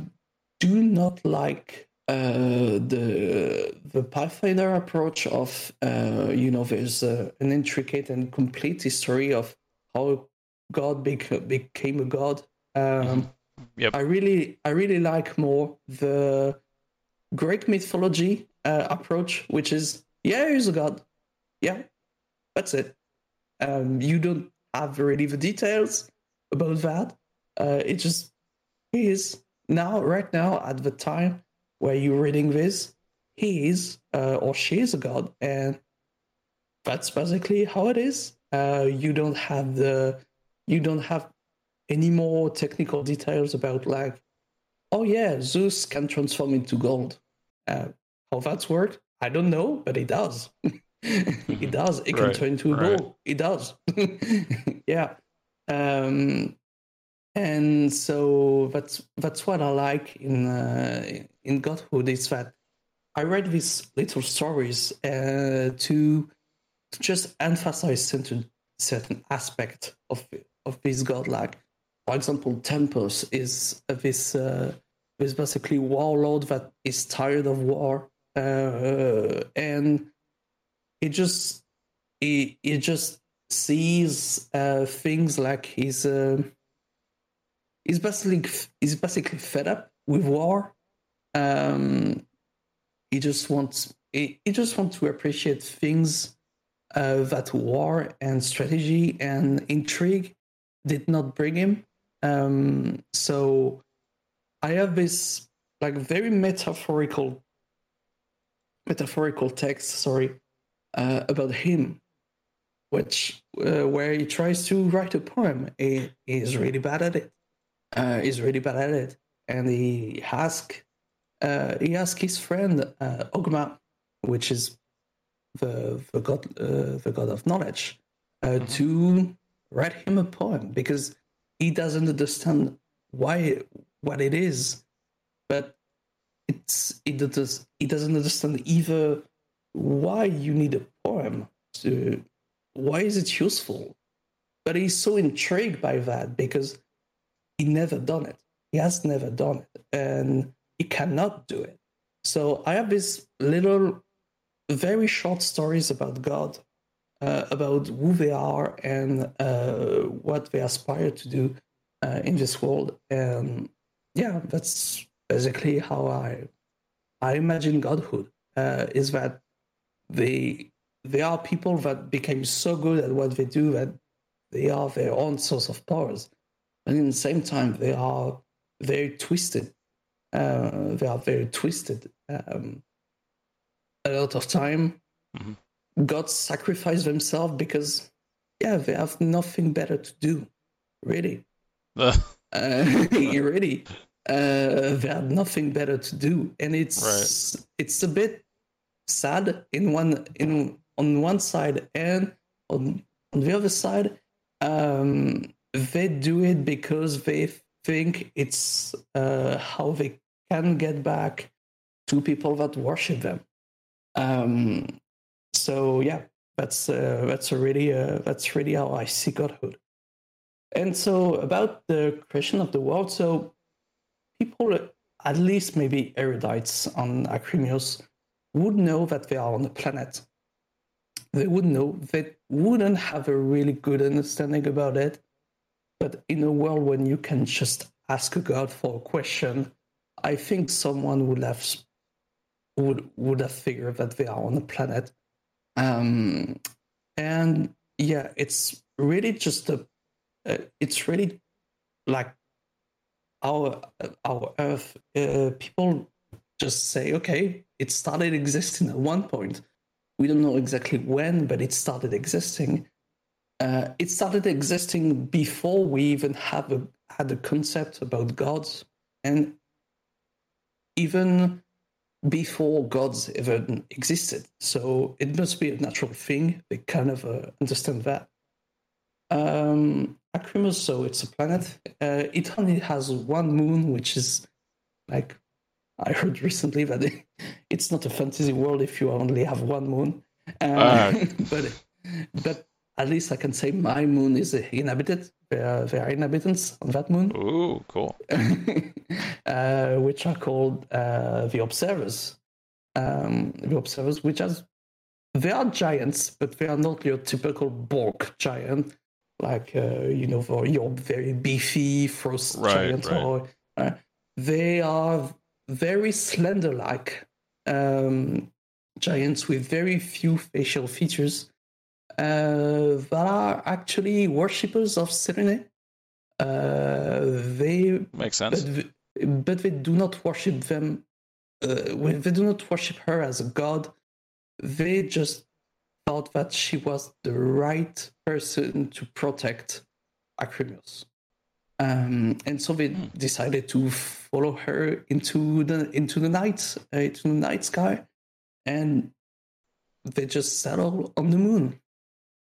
do not like uh, the the Pathfinder approach of uh, you know there's uh, an intricate and complete history of how God bec- became a god. Um, Yep. I really I really like more the Greek mythology uh, approach, which is yeah, he's a god, yeah, that's it. Um, you don't have really the details about that. Uh, it just he is now right now at the time where you're reading this, he is uh, or she is a god, and that's basically how it is. Uh, you don't have the you don't have any more technical details about like, oh yeah, Zeus can transform into gold. Uh, how that's worked, I don't know, but it does. it does. It can Right, turn into a right. bull. It does. yeah. Um, and so that's that's what I like in uh, in Godhood is that I read these little stories uh, to to just emphasize certain certain aspect of of this godlike. For example, Tempus is uh, this uh, this basically warlord that is tired of war, uh, and he just he he just sees uh, things like he's uh, he's basically he's basically fed up with war. Um, he just wants he, he just wants to appreciate things uh, that war and strategy and intrigue did not bring him. Um, so I have this like very metaphorical metaphorical text, sorry, uh, about him, which uh, where he tries to write a poem. He is really bad at it. Uh, he's really bad at it, and he ask uh, he asked his friend uh, Ogma, which is the the god uh, the god of knowledge, uh, to write him a poem because he doesn't understand why what it is, but it's it does he doesn't understand either why you need a poem to why is it useful? But he's so intrigued by that because he never done it. He has never done it and he cannot do it. So i have these little very short stories about god uh, about who they are and uh, what they aspire to do uh, in this world. And yeah that's basically how i i imagine godhood uh, is that they they are people that became so good at what they do that they are their own source of powers. And in the same time they are very twisted. Uh, they are very twisted. Um, a lot of time Mhm. god sacrifice themselves because yeah they have nothing better to do really. Uh, really. Uh, they have nothing better to do. And it's it's a bit sad in one in on one side and on on the other side Um, they do it because they think it's uh, how they can get back to people that worship them. Um, so yeah, that's uh, that's really uh, that's really how I see godhood. And so about the creation of the world, so people, at least maybe erudites on Akrimyos, would know that they are on a planet. They would know they wouldn't have a really good understanding about it. But in a world when you can just ask a god for a question, I think someone would have would would have figured that they are on a planet. Um, and yeah, it's really just a, uh, it's really like our our Earth. Uh, people just say, okay, it started existing at one point. We don't know exactly when, but it started existing. Uh, it started existing before we even have a, had a concept about gods, and even before gods even existed. So it must be a natural thing. They kind of uh, understand that. Um, Akrimyos, so it's a planet. Uh, it only has one moon, which is like I heard recently that it's not a fantasy world if you only have one moon. Um, uh. but but at least I can say my moon is inhabited. There are, there are inhabitants on that moon. Ooh, cool. uh, which are called uh, the Observers. Um, the Observers, which has they are giants, but they are not your typical Borg giant, like uh, you know, for your very beefy frost right, giant. Right. Or uh, they are very slender-like um, giants with very few facial features uh, that are actually worshippers of Selene. Uh, they makes sense, but, but, they do not worship them. Uh, they do not worship her as a god. They just thought that she was the right person to protect Akrimyos. Um, and so they mm. decided to follow her into the into the night, uh, into the night sky, and they just settle on the moon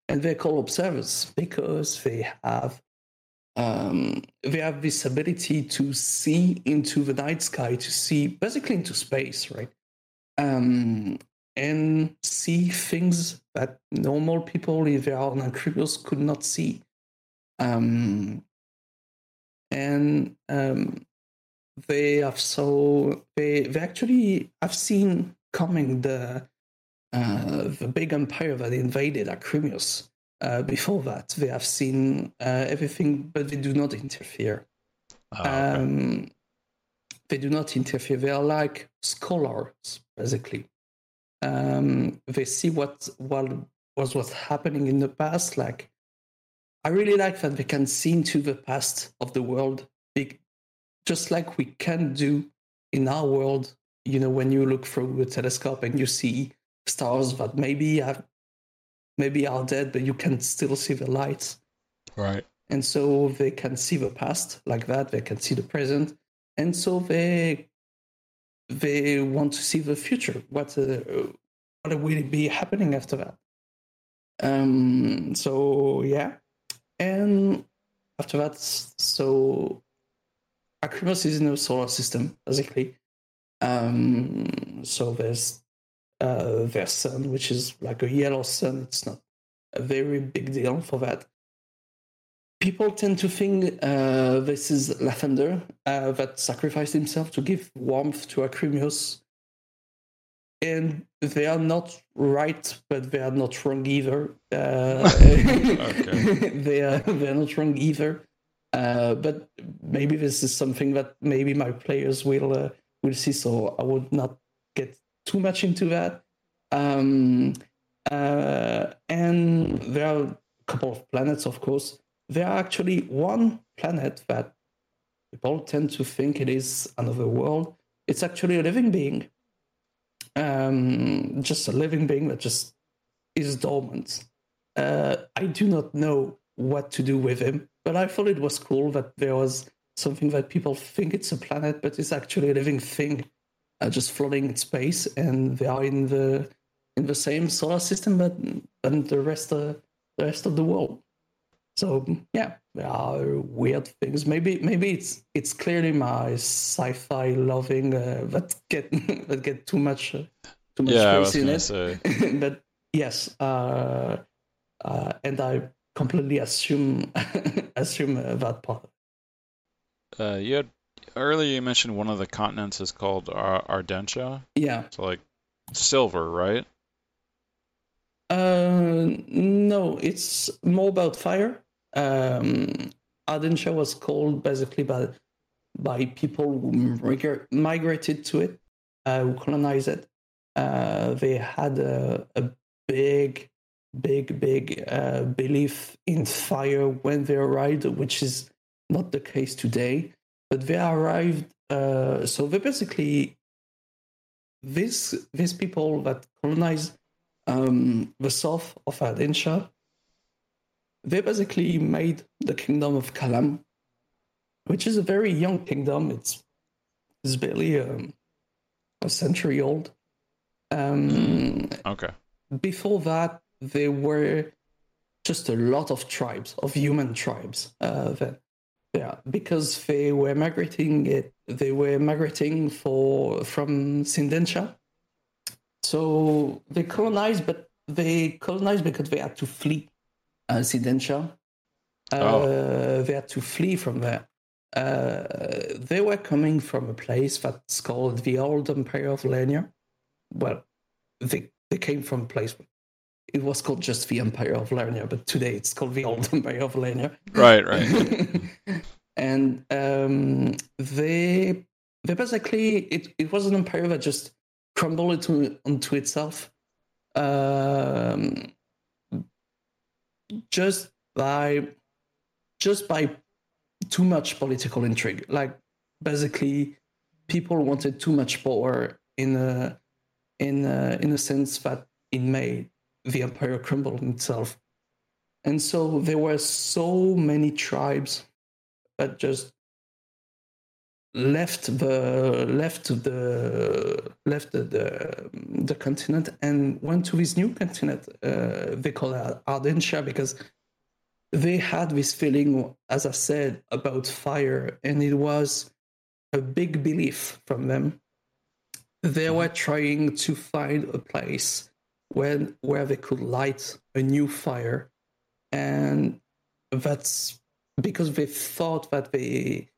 and they're called observers because they have um, they have this ability to see into the night sky, to see basically into space, right? Um, and see things that normal people, if they are on Akrimyos, could not see. Um, and um, they have so they they actually have seen coming the uh, the big empire that invaded Akrimyos. Uh, before that, they have seen uh, everything, but they do not interfere. Oh, okay. um, they do not interfere. They are like scholars, basically. Um, they see what what was what's happening in the past. Like, I really like that they can see into the past of the world, just like we can do in our world. You know, when you look through a telescope and you see stars that maybe have maybe are dead, but you can still see the lights. Right. And so they can see the past like that. They can see the present, and so they they want to see the future. What uh, what will be happening after that? Um. So yeah, and after that, so Akrimyos is in a solar system basically. Um. So there's uh, their sun, which is like a yellow sun. It's not a very big deal for that. People tend to think uh, this is Lathander uh, that sacrificed himself to give warmth to Akrimyos. And they are not right, but they are not wrong either. Uh, they are they are not wrong either. Uh, but maybe this is something that maybe my players will uh, will see. So I would not get too much into that. Um, uh, and there are a couple of planets, of course. There are actually one planet that people tend to think it is another world. It's actually a living being, um, just a living being that just is dormant. Uh, I do not know what to do with him, but I thought it was cool that there was something that people think it's a planet, but it's actually a living thing uh, just floating in space, and they are in the in the same solar system, but and the rest of the rest of the world. So yeah, there are weird things. Maybe maybe it's it's clearly my sci-fi loving uh, that get that get too much uh, too much Yeah, space in it. but yes, uh, uh, and I completely assume assume uh, that part. Uh, you had earlier you mentioned one of the continents is called Ar- Ardentia, Yeah. so like silver, right? Uh, no, it's more about fire. Um, Ardentia was called basically by by people who migra- migrated to it, uh, who colonized it. Uh, they had a, a big, big, big uh, belief in fire when they arrived, which is not the case today. But they arrived, uh, so they basically these these people that colonized um, the south of Ardentia, they basically made the kingdom of Calham, which is a very young kingdom. It's it's barely um, a century old. Um, Okay. before that, there were just a lot of tribes of human tribes. Uh, that, yeah, because they were migrating. It they were migrating for from Sindentia. So they colonized, but they colonized because they had to flee Sidentia. Uh, Oh. They had to flee from there. Uh, they were coming from a place that's called the Old Empire of Lania. Well, they they came from a place. It was called just the Empire of Lernia, but today it's called the Old Empire of Lernia. Right, right. and um, they they basically it, it was an empire that just crumbled into, onto itself um, just by just by too much political intrigue. Like basically people wanted too much power in a in a, in a sense that it made the empire crumble itself. And so there were so many tribes that just left the left the left the the, the continent and went to this new continent uh, they call it Ardentia because they had this feeling as I said about fire and it was a big belief from them. They were trying to find a place where where they could light a new fire and that's because they thought that they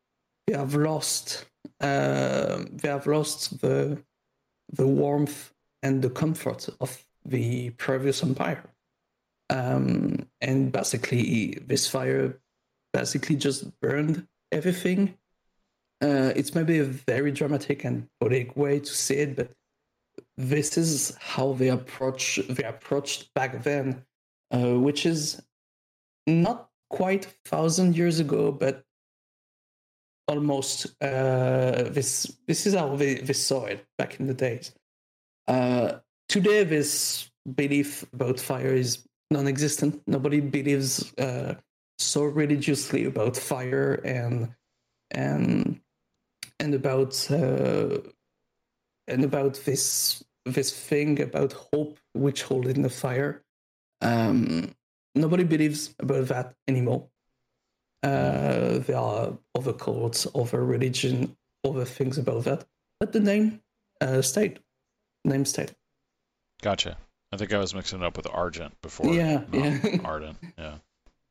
they have lost uh, they have lost the the warmth and the comfort of the previous empire. Um, and basically this fire basically just burned everything. Uh, it's maybe a very dramatic and poetic way to say it but this is how they approach they approached back then uh, which is not quite a thousand years ago but almost uh, this this is how they, they saw it back in the days. Uh, today this belief about fire is non-existent. Nobody believes uh, so religiously about fire and and and about uh, and about this this thing about hope which hold in the fire. Um, nobody believes about that anymore uh, there are other cults, other religion, other things about that. But the name uh, stayed. Name stayed. Gotcha. I think I was mixing it up with Argent before. Yeah, yeah. Ardent. Yeah.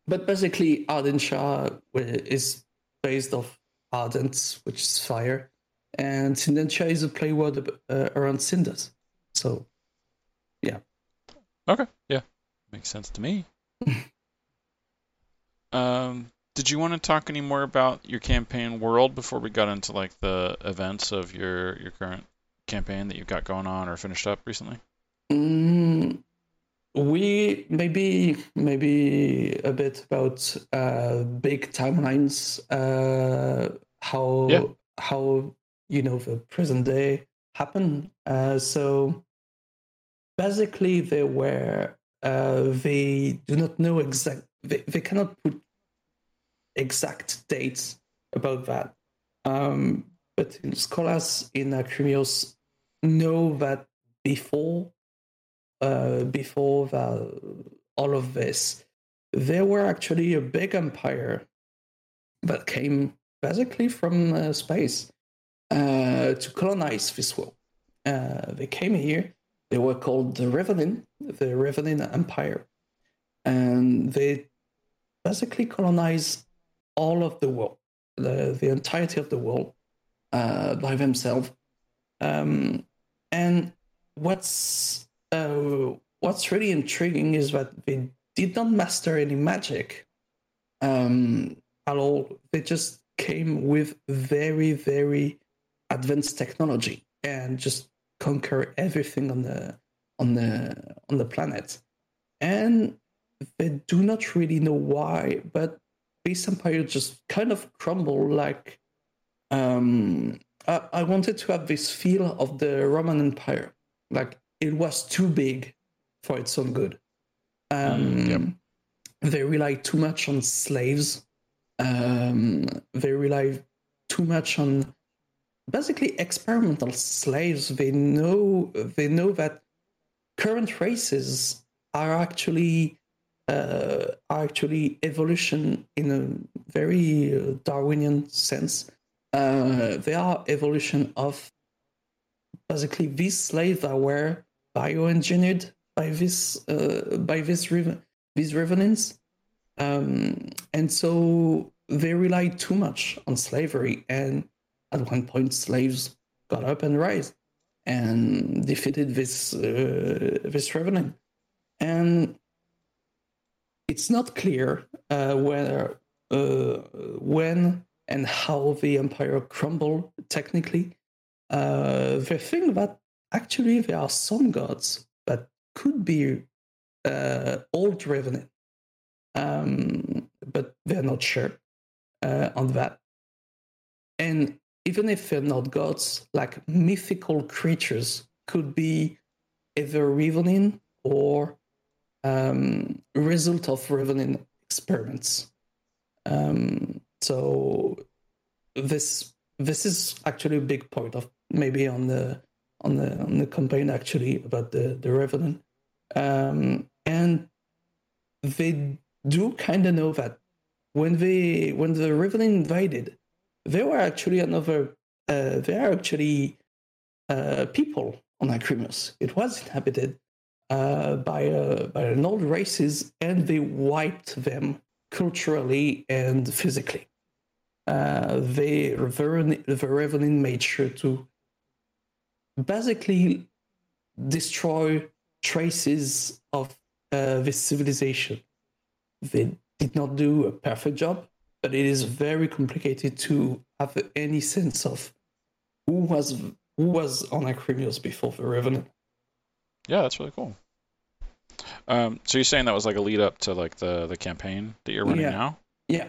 But basically, Ardentia is based off Ardent, which is fire, and Sindentia is a play word uh, around cinders. So, yeah. Okay. Yeah. Makes sense to me. um, did you want to talk any more about your campaign world before we got into like the events of your your current campaign that you've got going on or finished up recently? Mm, we maybe maybe a bit about uh, big timelines, uh, how Yeah. how you know the present day happen. Uh, so basically, they were uh, they do not know exact. They, they cannot put exact dates about that. Um, but scholars in Akrimyos know that before uh, before the, all of this, there were actually a big empire that came basically from uh, space uh, to colonize this world. Uh, they came here. They were called the Revanin, the Revanin Empire, and they basically colonized all of the world, the, the entirety of the world, uh, by themselves. Um, and what's uh, what's really intriguing is that they did not master any magic um, at all. They just came with very, very advanced technology and just conquer everything on the on the on the planet. And they do not really know why, but this empire just kind of crumbled like um I, I wanted to have this feel of the Roman Empire. Like it was too big for its own good. Um, Mm, yep. They rely too much on slaves. Um, they rely too much on basically experimental slaves. They know they know that current races are actually uh, are actually evolution in a very uh, Darwinian sense. Uh, they are evolution of basically these slaves that were bioengineered by this uh, by this reven- these revenants, um, and so they relied too much on slavery. And at one point, slaves got up and rise and defeated this uh, this revenant. And it's not clear uh, whether uh, when and how the empire crumbled technically. Uh, they think that actually there are some gods that could be uh, old revenant, um, but they're not sure uh, on that. And even if they're not gods, like mythical creatures could be either revenant or um, result of revenant experiments. Um, so this this is actually a big point of maybe on the on the on the campaign actually about the the revenant, um, and they do kind of know that when they when the revenant invaded, there were actually another uh, there are actually uh, people on Akrimyos. It was inhabited uh, by by an old races, and they wiped them culturally and physically. Uh, they the made sure to basically destroy traces of uh, this civilization. They did not do a perfect job, but it is very complicated to have any sense of who was who was on Akrimyos before the Revenant. Yeah, that's really cool. Um, so you're saying that was like a lead up to like the the campaign that you're running Yeah. now? Yeah.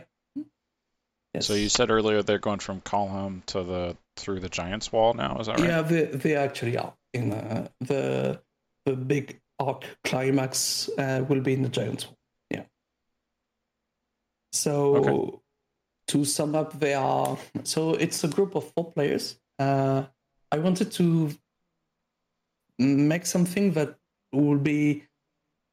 Yes. So you said earlier they're going from Calham to the through the Giants Wall now. Is that right? Yeah, they, they actually are. In uh, the the big arc climax uh, will be in the Giants. Wall. Yeah. So Okay. to sum up, they are so it's a group of four players. Uh, I wanted to make something that will be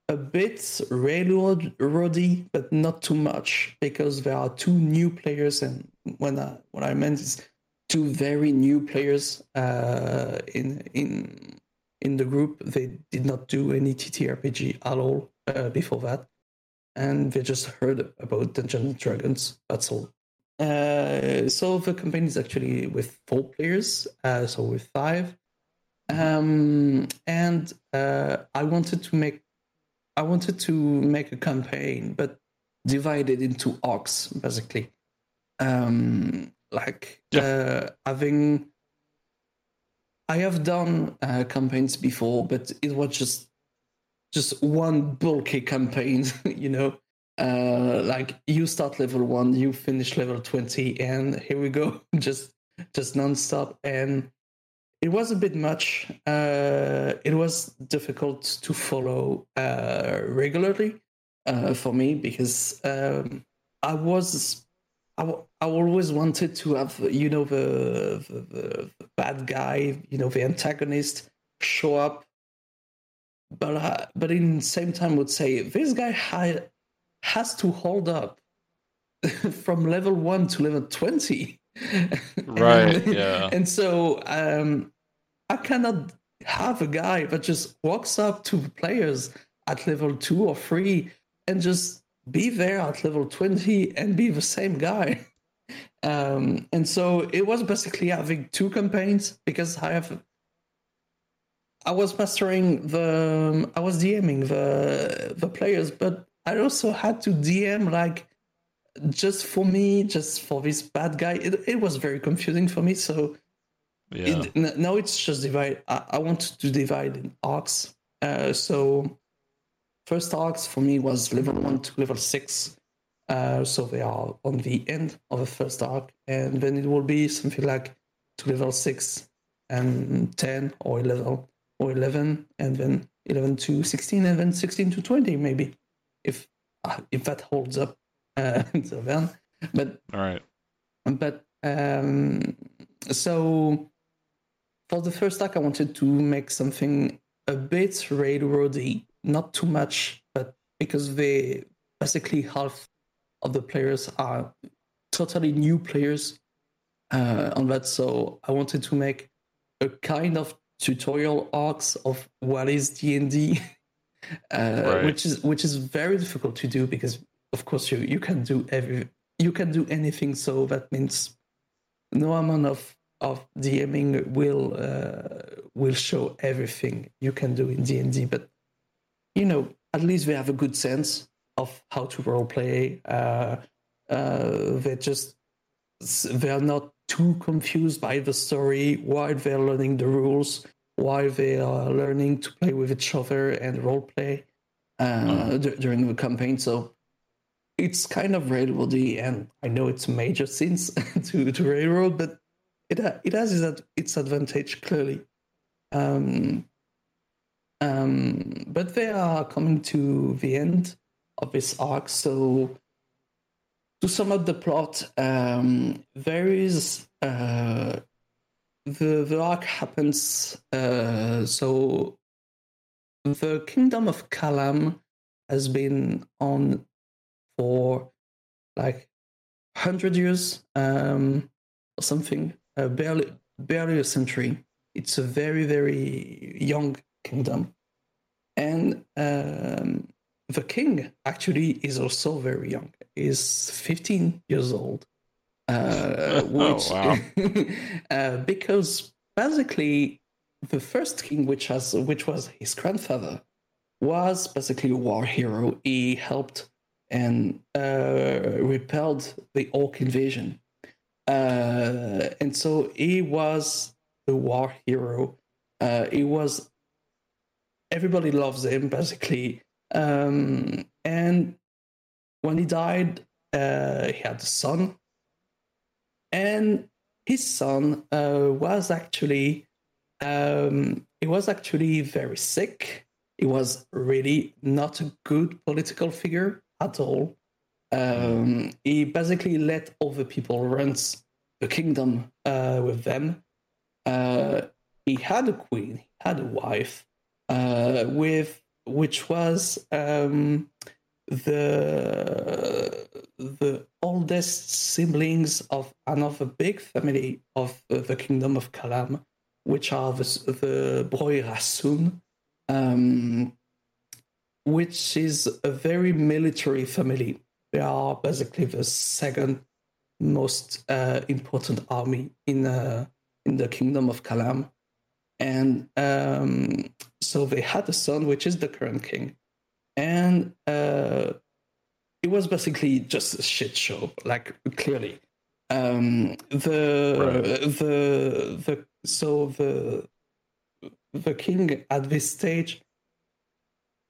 a bit railroady, but not too much, because there are two new players, and when I, what I meant is two very new players uh, in in in the group. They did not do any TTRPG at all uh, before that, and they just heard about Dungeons and Dragons. That's all. Uh, so the campaign is actually with four players, uh, so with five, um, and uh, I wanted to make I wanted to make a campaign, but divided into arcs, basically. Um, like uh, having, I have done uh, campaigns before, but it was just just one bulky campaign, you know. Uh, like you start level one, you finish level twenty, and here we go, just just nonstop. And it was a bit much. Uh, it was difficult to follow uh, regularly uh, for me because um, I was I, w- I always wanted to have you know the, the the bad guy you know the antagonist show up, but I, but in the same time would say this guy had has to hold up from level one to level 20 Right, and, yeah. and so um i cannot have a guy that just walks up to players at level two or three and just be there at level 20 and be the same guy um and so it was basically having two campaigns because i have I was mastering the I was DMing the the players, but I also had to DM like just for me, just for this bad guy. It it was very confusing for me. So Yeah. it, now it's just divide. I, I want to divide in arcs. Uh, so first arcs for me was level one to level six. Uh, so they are on the end of the first arc, and then it will be something like to level six and ten or eleven or eleven, and then eleven to sixteen, and then sixteen to twenty, maybe, if if that holds up uh, until then. But All right. but um, so for the first arc, I wanted to make something a bit railroady, not too much, but because they basically half of the players are totally new players uh, on that. So I wanted to make a kind of tutorial arcs of what is D and D, which is which is very difficult to do because of course you you can do every you can do anything. So that means no amount of of DMing will uh, will show everything you can do in D and D, but you know at least they have a good sense of how to role play. Uh, uh, they just they are not too confused by the story while they're learning the rules, while they are learning to play with each other and role play uh, d- during the campaign. So it's kind of railroady, and I know it's major sins to to railroad, but it ha- it has its, its advantage clearly. Um, um, but they are coming to the end of this arc, so to sum up the plot, um, there is uh, the the arc happens. Uh, so the kingdom of Calham has been on for like hundred years um, or something, uh, barely barely a century. It's a very very young kingdom, and um, the king actually is also very young. Is 15 years old, uh, Oh, which wow. uh, because basically the first king, which has which was his grandfather, was basically a war hero. He helped and uh, repelled the orc invasion, uh, and so he was the war hero. Uh, he was everybody loves him basically, um, and when he died, uh, he had a son, and his son uh, was actually um, he was actually very sick. He was really not a good political figure at all. Um, he basically let other people run the kingdom uh, with them. Uh, he had a queen, he had a wife, uh, with which was um, the the oldest siblings of another big family of the kingdom of Calham, which are the the Broi Rasun, um, which is a very military family. They are basically the second most uh, important army in uh, in the kingdom of Calham, and um, so they had a son, which is the current king, and uh, it was basically just a shit show, like clearly. Um, the Right. the the so the the king at this stage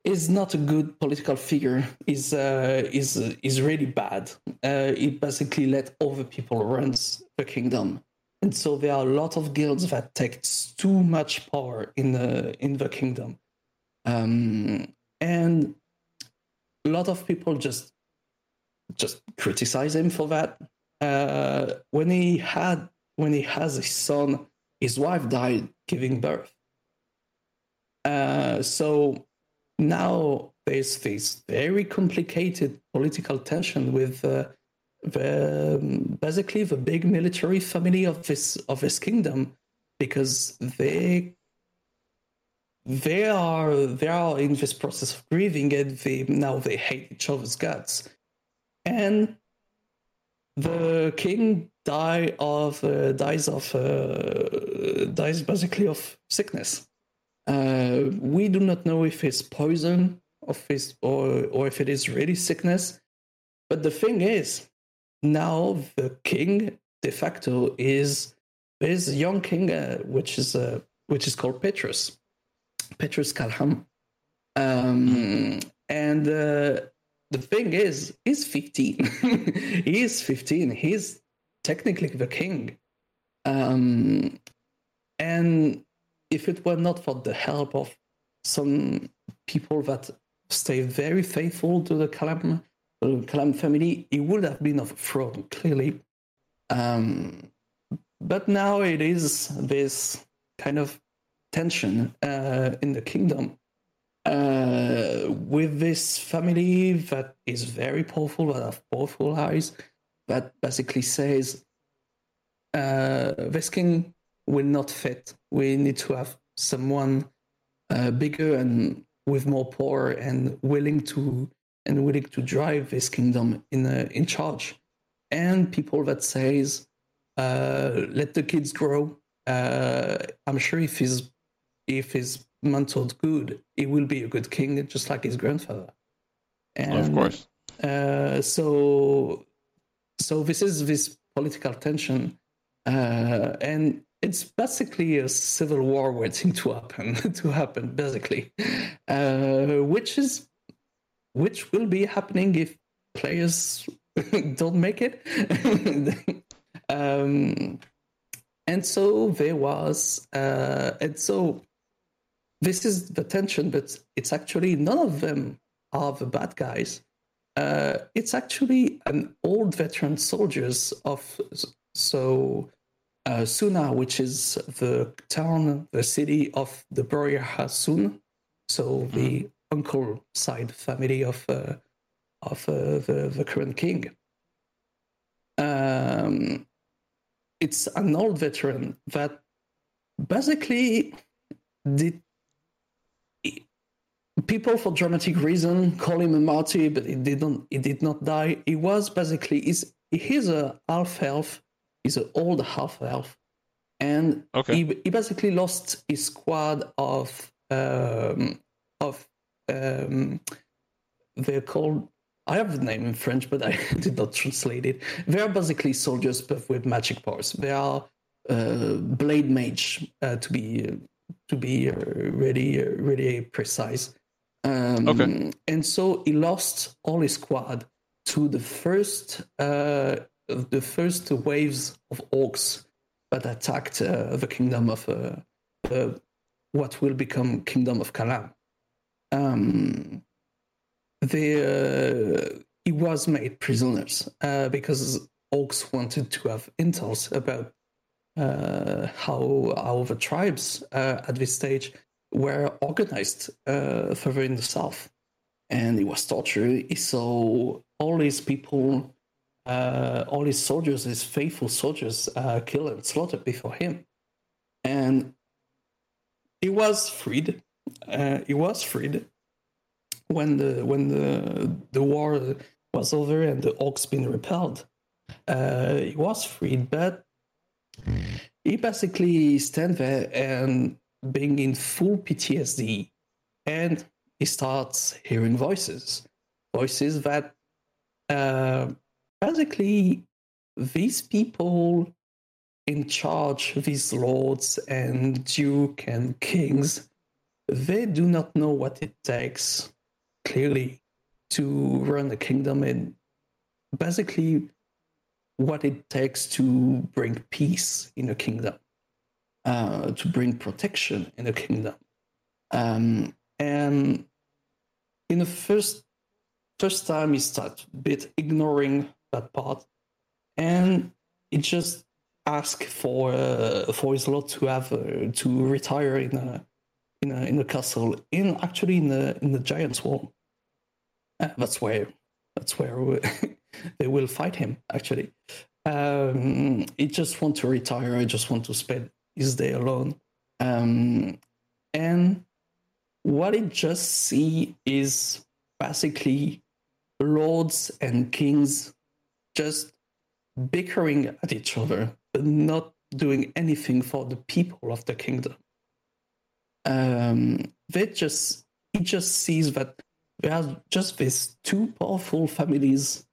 is not a good political figure. is uh, is is really bad. Uh, he basically let other people run the kingdom, and so there are a lot of guilds that take too much power in the in the kingdom, um, and a lot of people just just criticize him for that. Uh, when he had when he has a son, his wife died giving birth. Uh, so now there's this very complicated political tension with uh, the um, basically the big military family of this of this kingdom because they they are they are in this process of grieving and they now they hate each other's guts. And the king die of uh, dies of uh, dies basically of sickness uh, we do not know if it's poison or or if it is really sickness but the thing is now the king de facto is this young king uh, which is uh, which is called petrus Petrus Calham. Um, and uh, the thing is, he's 15. he is 15. He's technically the king. Um, and if it were not for the help of some people that stay very faithful to the Calham, the Calham family, he would have been overthrown, clearly. Um, but now it is this kind of tension uh, in the kingdom uh, with this family that is very powerful, that have powerful eyes, that basically says uh, this king will not fit. We need to have someone uh, bigger and with more power and willing to and willing to drive this kingdom in uh, in charge. And people that says, uh, let the kids grow. Uh, I'm sure if he's if he's mentored good, he will be a good king, just like his grandfather. And, of course. Uh, so, so this is this political tension, uh, and it's basically a civil war waiting to happen. to happen, basically, uh, which is which will be happening if players don't make it. um, and so there was, uh, and so this is the tension, but it's actually none of them are the bad guys. Uh, it's actually an old veteran soldiers of so uh, Suna, which is the town, the city of the Borear Hasun, so the mm-hmm. uncle side family of uh, of uh, the the current king. Um, it's an old veteran that basically did people for dramatic reason call him a martyr, but he didn't. He did not die. He was basically he's he's a half elf. He's an old half elf, and okay. he he basically lost his squad of um, of um, they're called. I have the name in French, but I did not translate it. They are basically soldiers, but with magic powers. They are uh, blade mage uh, to be uh, to be uh, really uh, really precise. Um, okay. And so he lost all his squad to the first uh, the first waves of orcs that attacked uh, the kingdom of uh, what will become kingdom of Calham. Um, the, uh, he was made prisoners uh, because orcs wanted to have intels about uh, how how the tribes at this stage were organized further in the south, and it was torture. He saw all these people, uh, all his soldiers, his faithful soldiers, uh, killed and slaughtered before him, and he was freed. Uh, he was freed when the when the the war was over and the orcs been repelled. Uh, he was freed, but he basically stand there and being in full PTSD, and he starts hearing voices, voices that uh, basically these people in charge, these lords and duke and kings, they do not know what it takes clearly to run a kingdom and basically what it takes to bring peace in a kingdom uh, to bring protection in a kingdom. Um, and in the first first time, he started bit ignoring that part, and it just asked for uh, for his lord to have uh, to retire in a in a in a castle in actually in the in the giant's wall. Uh, that's where that's where we, they will fight him. Actually, um, he just want to retire. I just want to spend his day alone. Um, and what it just see is basically lords and kings just bickering at each other, but not doing anything for the people of the kingdom. Um, they just he just sees that there are just these two powerful families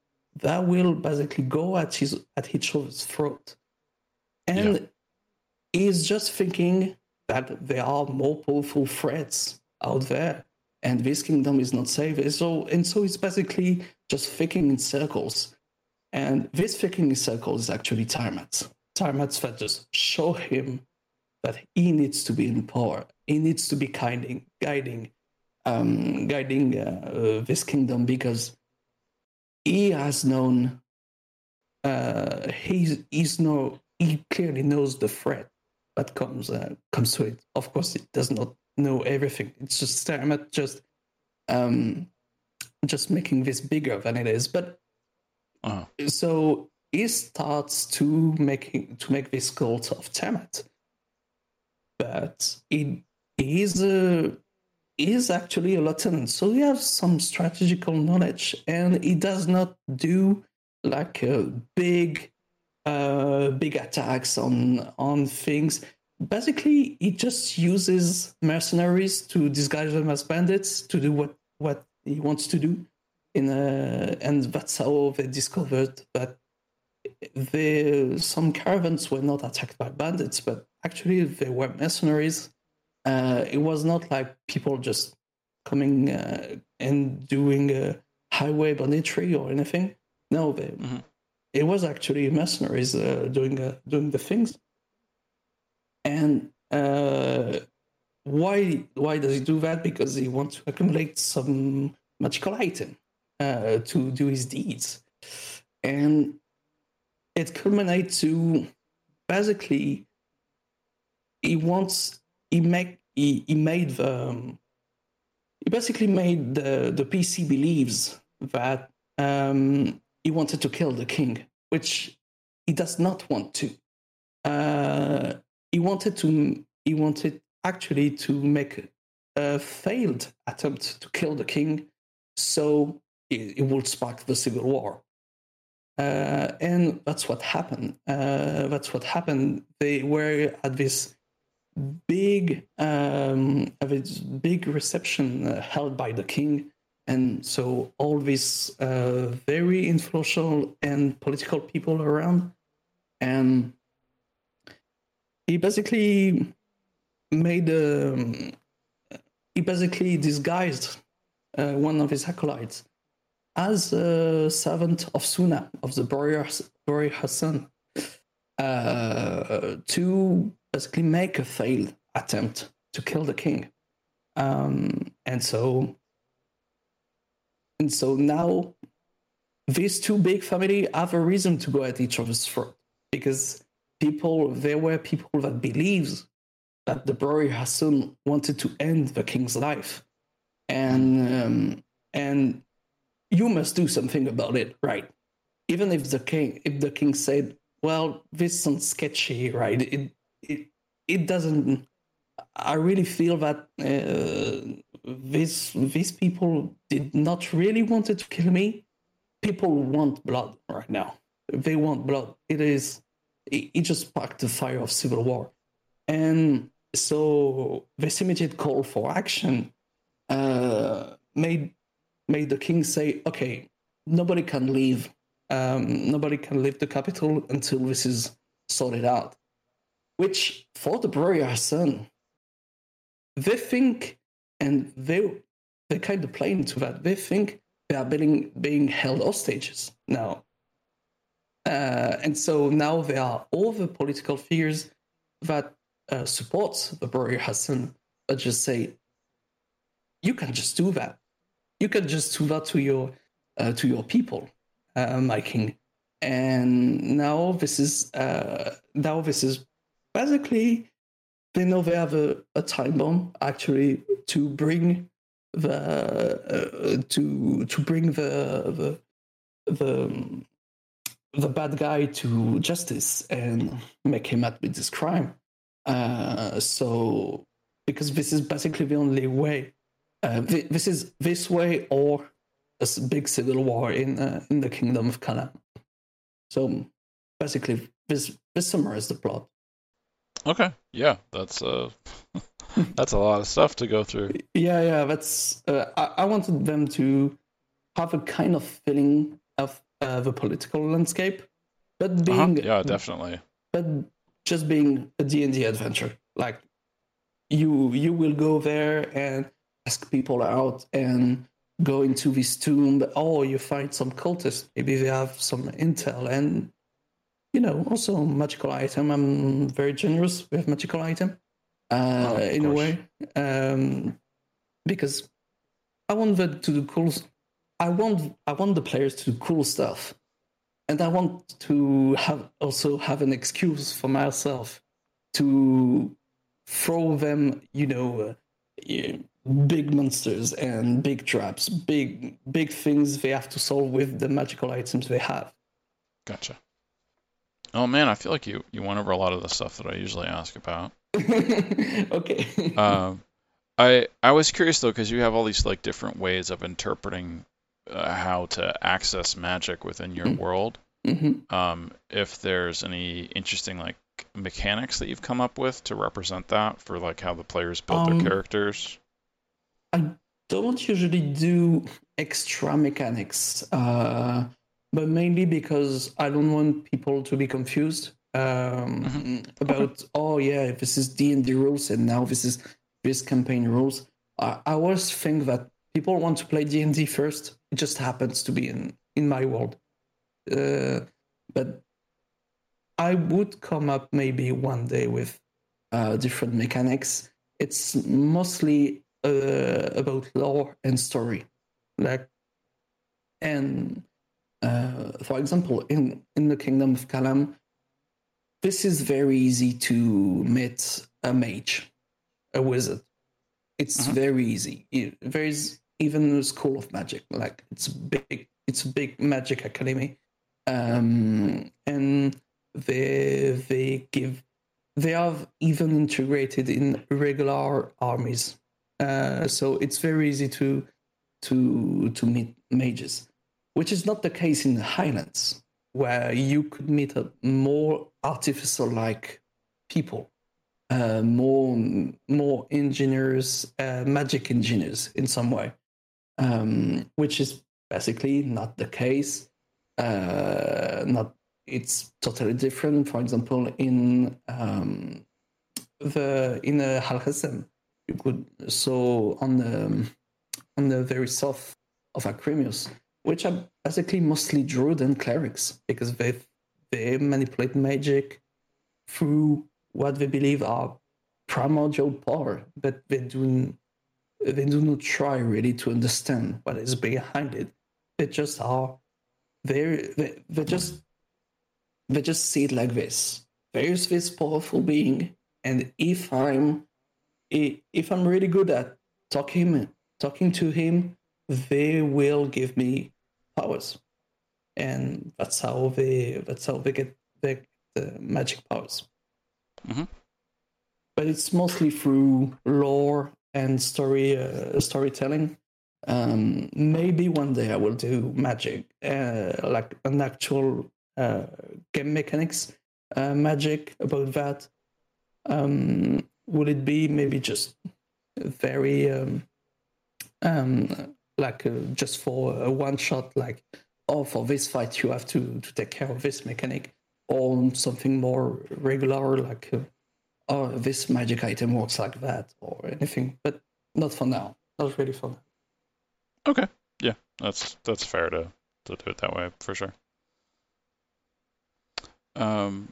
that will basically go at his at each other's throat, and yeah. he's just thinking that there are more powerful threats out there, and this kingdom is not safe. And so and so he's basically just thinking in circles, and this thinking circle is actually Tiamat. Tiamat that show him that he needs to be in power. He needs to be guiding, guiding, um, guiding uh, this kingdom because he has known. Uh, he's he's no he clearly knows the threat that comes uh, comes to it. Of course, it does not know everything. It's just Tiamat just um, just making this bigger than it is. But uh-huh. so he starts to making to make this cult of Tiamat but he is a is actually a lieutenant, so he has some strategical knowledge, and he does not do like big uh, big attacks on on things. Basically, he just uses mercenaries to disguise them as bandits to do what what he wants to do. In a, and that's how they discovered that the some caravans were not attacked by bandits, but actually they were mercenaries. Uh, it was not like people just coming uh, and doing a highway banditry or anything. No, they, mm-hmm. it was actually mercenaries uh, doing uh, doing the things. And uh, why why does he do that? Because he wants to accumulate some magical item uh, to do his deeds, and it culminates to basically he wants he make he, he made the um, he basically made the the PC believes that um, he wanted to kill the king, which he does not want to. Uh, he wanted to he wanted actually to make a failed attempt to kill the king, so it, it will spark the civil war. Uh, and that's what happened. Uh, that's what happened. They were at this big um, a big reception uh, held by the king and so all these uh, very influential and political people around and he basically made um, he basically disguised uh, one of his acolytes as a servant of Suna of the Boreal Hassan uh, to basically make a failed attempt to kill the king. Um, and so, and so now, these two big family have a reason to go at each other's throat because people there were people that believes that the Boreal Hassan wanted to end the king's life, and um, and you must do something about it, right? Even if the king, if the king said, "Well, this sounds sketchy, right? It it it doesn't. I really feel that uh, these these people did not really wanted to kill me. People want blood right now. They want blood. It is. It, it just sparked the fire of civil war, and so this immediate call for action uh, made made the king say, "Okay, nobody can leave. Um, nobody can leave the capital until this is sorted out." which for the Boreal Hassan, they think, and they they kind of play into that. They think they are being being held hostages now, uh, and so now there are all the political figures that uh, support the Boreal Hassan that just say, you can just do that. You can just that to your uh, to your people, uh, my king. And now this is uh, now this is basically they know they have a, a time bomb actually to bring the uh, to to bring the the the the bad guy to justice and make him admit his crime. Uh, so because this is basically the only way. Uh, th- this is this way or a big civil war in uh, in the kingdom of Calham. So basically, this this summarizes the plot. Okay. Yeah, that's uh that's a lot of stuff to go through. Yeah, yeah, that's. Uh, I, I wanted them to have a kind of feeling of uh, the political landscape, but Uh-huh. being Yeah, definitely. but just being a D&D adventure. Like you you will go there and ask people out and go into this tomb. Oh, you find some cultists. Maybe they have some intel and you know also magical item. I'm very generous with magical item uh, Oh, in a way um, because I want them to do cool. I want I want the players to do cool stuff and I want to have also have an excuse for myself to throw them, you know, uh, big monsters and big traps, big big things they have to solve with the magical items they have. Gotcha. Oh man, I feel like you you went over a lot of the stuff that I usually ask about. okay. Um, I I was curious though because you have all these like different ways of interpreting uh, how to access magic within your Mm. world. hmm Um, if there's any interesting like mechanics that you've come up with to represent that for like how the players build Um, their characters. I don't usually do extra mechanics, uh, but mainly because I don't want people to be confused um, Mhm. about oh yeah this is D and D rules and now this is this campaign rules. I, I always think that people want to play D and D first. It just happens to be in in my world, uh, but I would come up maybe one day with uh, different mechanics. It's mostly uh, about lore and story, like, and uh, for example, in in the Kingdom of Calham, this is very easy to meet a mage, a wizard. It's Mhm. very easy. There is even a school of magic. Like it's big. It's a big magic academy, um, and they they give they have even integrated in regular armies. Uh, so it's very easy to to to meet mages, which is not the case in the Highlands, where you could meet a more artificial like people, uh, more more engineers, uh, magic engineers in some way, um, which is basically not the case. Uh, not it's totally different. For example, in um, the in uh, Hassam, you could so on the on the very south of Akrimyos, which are basically mostly druid and clerics because they they manipulate magic through what they believe are primordial power, but they do they do not try really to understand what is behind it. They just are they they, they just they just see it like this. There's this powerful being, and if I'm if I'm really good at talking talking to him, they will give me powers, and that's how they that's how they get the, the magic powers. Mhm. But it's mostly through lore and story uh, storytelling. Um, maybe one day I will do magic, uh, like an actual uh, game mechanics uh, magic about that. Um, would it be maybe just very um, um, like uh, just for a one shot, like oh, for this fight you have to to take care of this mechanic, or something more regular, like uh, oh, this magic item works like that, or anything. But not for now. Not really for now. Okay. Yeah, that's that's fair to to do it that way for sure. Um,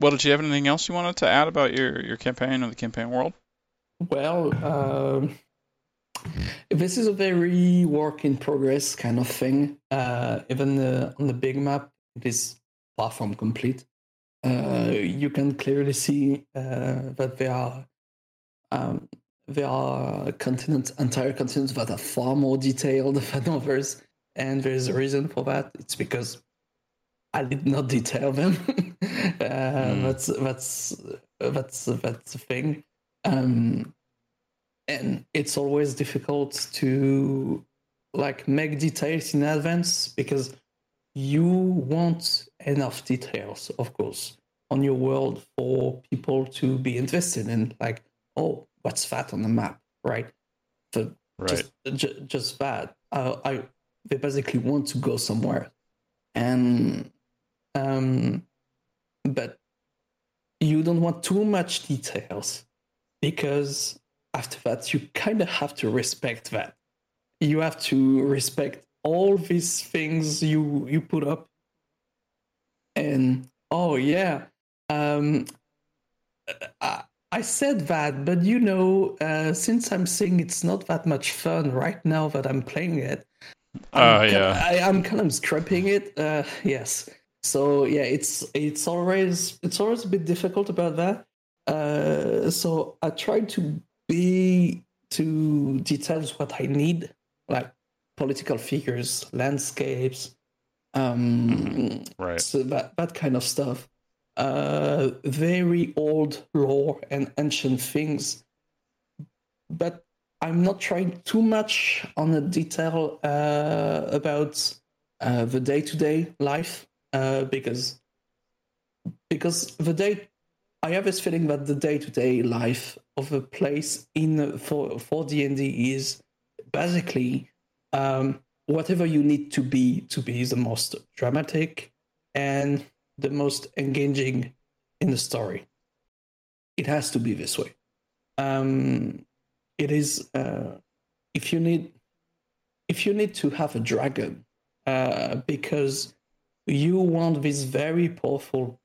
well, did you have anything else you wanted to add about your your campaign or the campaign world? Well, um, this is a very work in progress kind of thing. Uh, even uh, on the big map, it is far from complete. Uh, you can clearly see uh, that there are um, there are continents, entire continents that are far more detailed than others, and there is a reason for that. It's because I did not detail them. uh, mm. That's that's that's that's the thing, um, and it's always difficult to like make details in advance because you want enough details, of course, on your world for people to be interested in. Like, oh, what's that on the map, right? So right. Just, just that. Uh, I they basically want to go somewhere, and um, but you don't want too much details because after that you kind of have to respect that. You have to respect all these things you you put up, and oh yeah, um, I, I said that, but you know, uh, since I'm saying it's not that much fun right now that I'm playing it, uh, yeah, I, am kind of scrapping it. Uh, yes, so yeah, it's it's always it's always a bit difficult about that. Uh, so I try to be to details what I need, like political figures, landscapes, um, right? So that that kind of stuff. Uh, very old lore and ancient things, but I'm not trying too much on the detail uh, about uh, the day-to-day life uh, because because the day I have this feeling that the day-to-day life of a place in for for D and D is basically um, whatever you need to be to be the most dramatic and the most engaging in the story. It has to be this way. Um, it is uh, if you need if you need to have a dragon uh, because you want this very powerful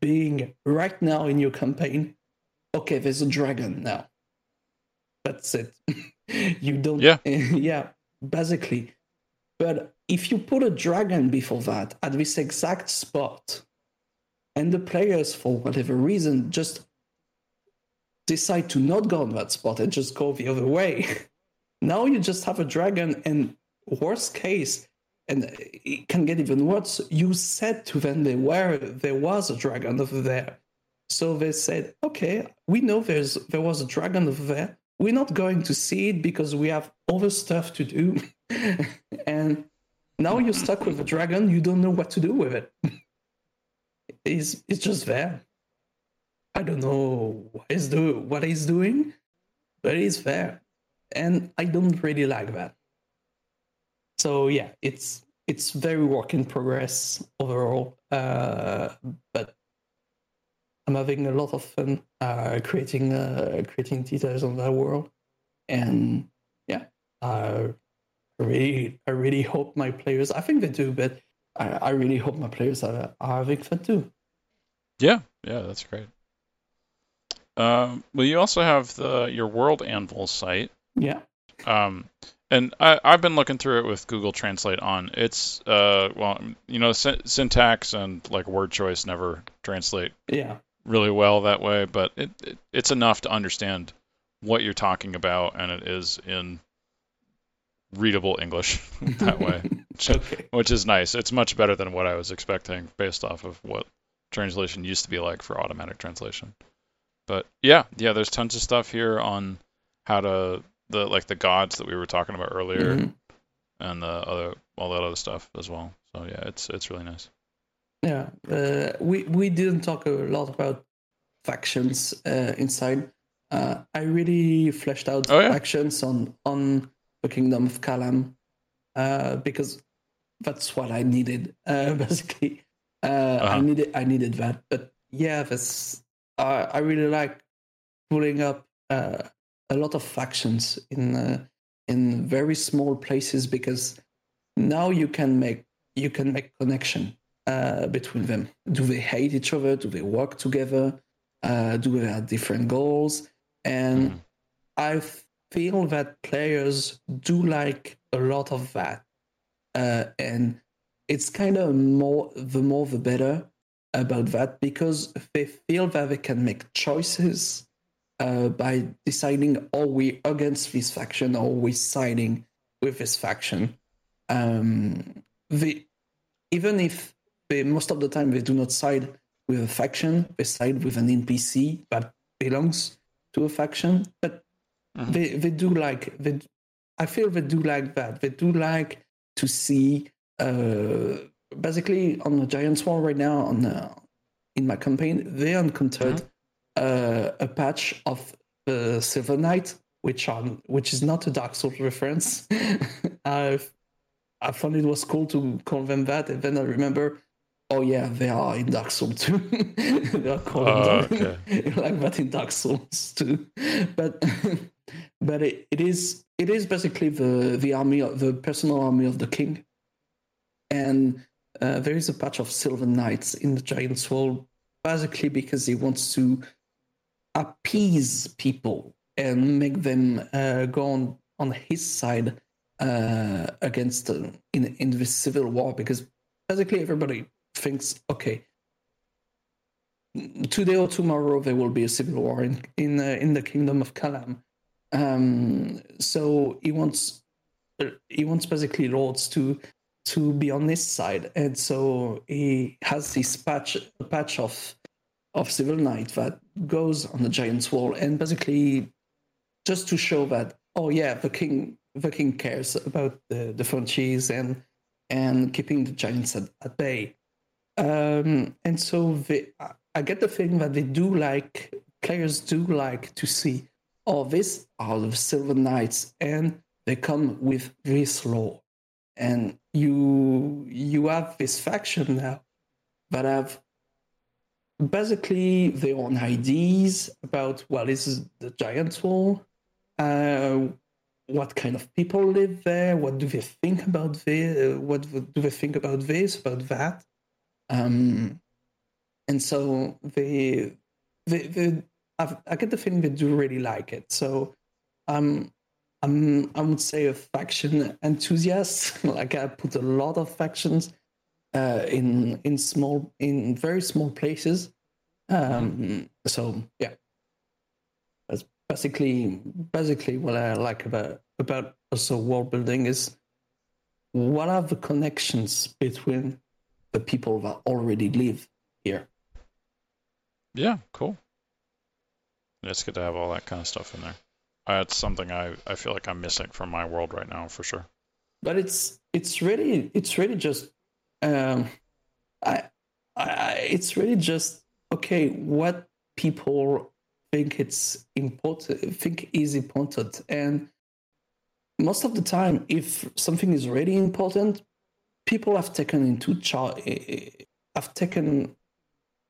being right now in your campaign. Okay, there's a dragon now. That's it. you don't. Yeah. yeah. Basically, but if you put a dragon before that at this exact spot, and the players, for whatever reason, just decide to not go on that spot and just go the other way, now you just have a dragon, and worst case, and it can get even worse. You said to them there were there was a dragon over there, so they said, "Okay, we know there's there was a dragon over there. We're not going to see it because we have other stuff to do." and now you're stuck with a dragon. You don't know what to do with it. it's it's just there. I don't know what he's doing, what he's doing, but he's there, and I don't really like that. So yeah, it's it's very work in progress overall. Uh, but I'm having a lot of fun uh, creating uh, creating details on that world, and yeah, I really I really hope my players. I think they do, but I, I really hope my players are, are having fun too. Yeah, yeah, that's great. Um, well, you also have the your World Anvil site. Yeah. Um, and I, have been looking through it with Google Translate on. It's uh, well, you know, sy- syntax and like word choice never translate yeah really well that way, but it, it it's enough to understand what you're talking about, and it is in readable English that way, okay. which is nice. It's much better than what I was expecting based off of what translation used to be like for automatic translation. But yeah, yeah, there's tons of stuff here on how to the like the gods that we were talking about earlier, mm-hmm. and the other all that other stuff as well. So yeah, it's it's really nice. Yeah, uh, we we didn't talk a lot about factions uh, inside. Uh, I really fleshed out oh, yeah? factions on on the Kingdom of Calham uh, because that's what I needed uh, basically. Uh, uh-huh. I needed I needed that, but yeah, that's I really like pulling up a lot of factions in uh, in very small places because now you can make you can make connection uh, between them. Do they hate each other? Do they work together? Uh, do they have different goals? And mm. I feel that players do like a lot of that, uh, and it's kind of more the more the better about that because they feel that they can make choices uh, by deciding are we against this faction or are we siding with this faction. Um, the, even if they, most of the time they do not side with a faction, they side with an NPC that belongs to a faction, but mm-hmm. they, they do like they, I feel they do like that. They do like to see uh, basically on the giant Wall right now on the, in my campaign they encountered mm-hmm uh, a patch of the Silver Knight, which on which is not a Dark Souls reference. I I thought it was cool to call them that, and then I remember, oh yeah, they are in Dark Souls too. they are called oh, okay. like that in Dark Souls too. But but it, it is it is basically the the army of the personal army of the king, and uh, there is a patch of Silver Knights in the Giant's Wall, basically because he wants to appease people and make them uh, go on, on his side uh, against uh, in in the civil war because basically everybody thinks okay today or tomorrow there will be a civil war in in uh, in the kingdom of Calham. Um, so he wants uh, he wants basically lords to to be on his side, and so he has this patch patch of of Silver Knight that goes on the Giant's Wall and basically just to show that oh yeah the king the king cares about the the franchise and and keeping the giants at, at bay. Um, and so they, I get the feeling that they do like players do like to see oh this are the Silver Knights and they come with this law. And you you have this faction now that have basically their own ideas about well, is the giant wall, uh, what kind of people live there, what do they think about this, uh, what do they think about this, about that, um, and so they, they, they I've, i get the feeling they do really like it. So, um, I'm I would say a faction enthusiast. like I put a lot of factions uh, in in small in very small places. Um, so yeah, that's basically basically what I like about about also world building is what are the connections between the people that already live here. Yeah, cool. It's good to have all that kind of stuff in there. That's something I, I feel like I'm missing from my world right now for sure. But it's it's really it's really just um, I, I, it's really just okay. What people think it's important, think is important, and most of the time, if something is really important, people have taken into charge, eh, eh, have taken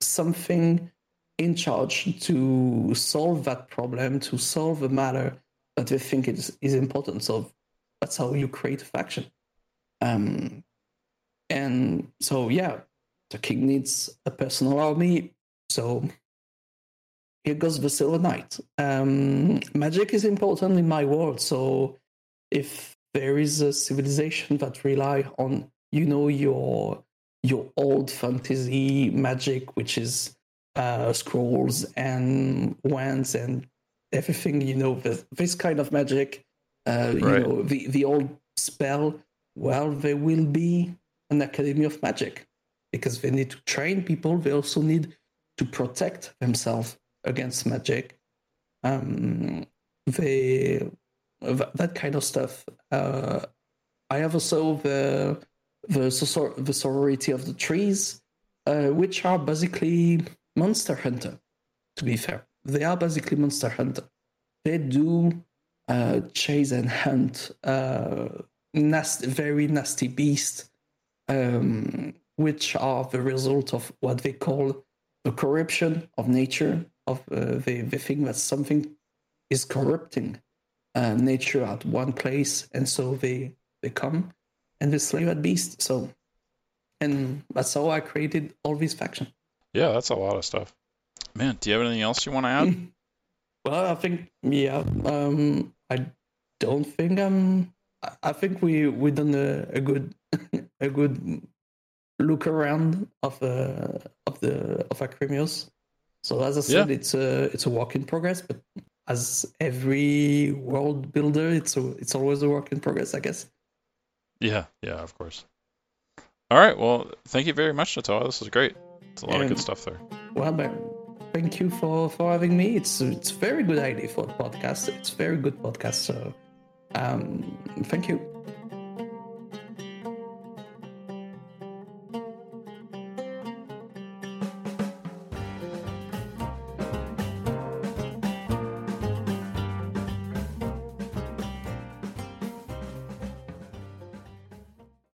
something in charge to solve that problem, to solve a matter that they think is, is important. So that's how you create a faction. Um, and so, yeah, the king needs a personal army. So here goes the Silver Knight. Um, magic is important in my world. So if there is a civilization that rely on, you know, your your old fantasy magic, which is uh, scrolls and wands and everything, you know, this, this kind of magic, uh, right. you know, the, the old spell, well, there will be an academy of magic because they need to train people. They also need to protect themselves against magic. Um, they that kind of stuff. Uh, I have also the the, the sorority of the trees, uh, which are basically monster hunter. To be fair, they are basically monster hunter. They do uh, chase and hunt uh, nasty, very nasty beasts um, which are the result of what they call the corruption of nature, of uh, the, the thing that something is corrupting uh, nature at one place, and so they they come and they slay that beast. So, and that's how I created all these factions. Yeah, that's a lot of stuff. Man, do you have anything else you want to add? well, I think yeah. Um, I don't think I'm. I think we we done a, a good a good look around of uh, of the of Akrimyos. So as I said, yeah. it's a it's a work in progress, but as every world builder, it's a, it's always a work in progress, I guess. Yeah, yeah, of course. All right, well, thank you very much, Natowa. This was great. It's a lot and, of good stuff there. Well, thank you for for having me. It's it's very good idea for a podcast. It's very good podcast. So, um, thank you.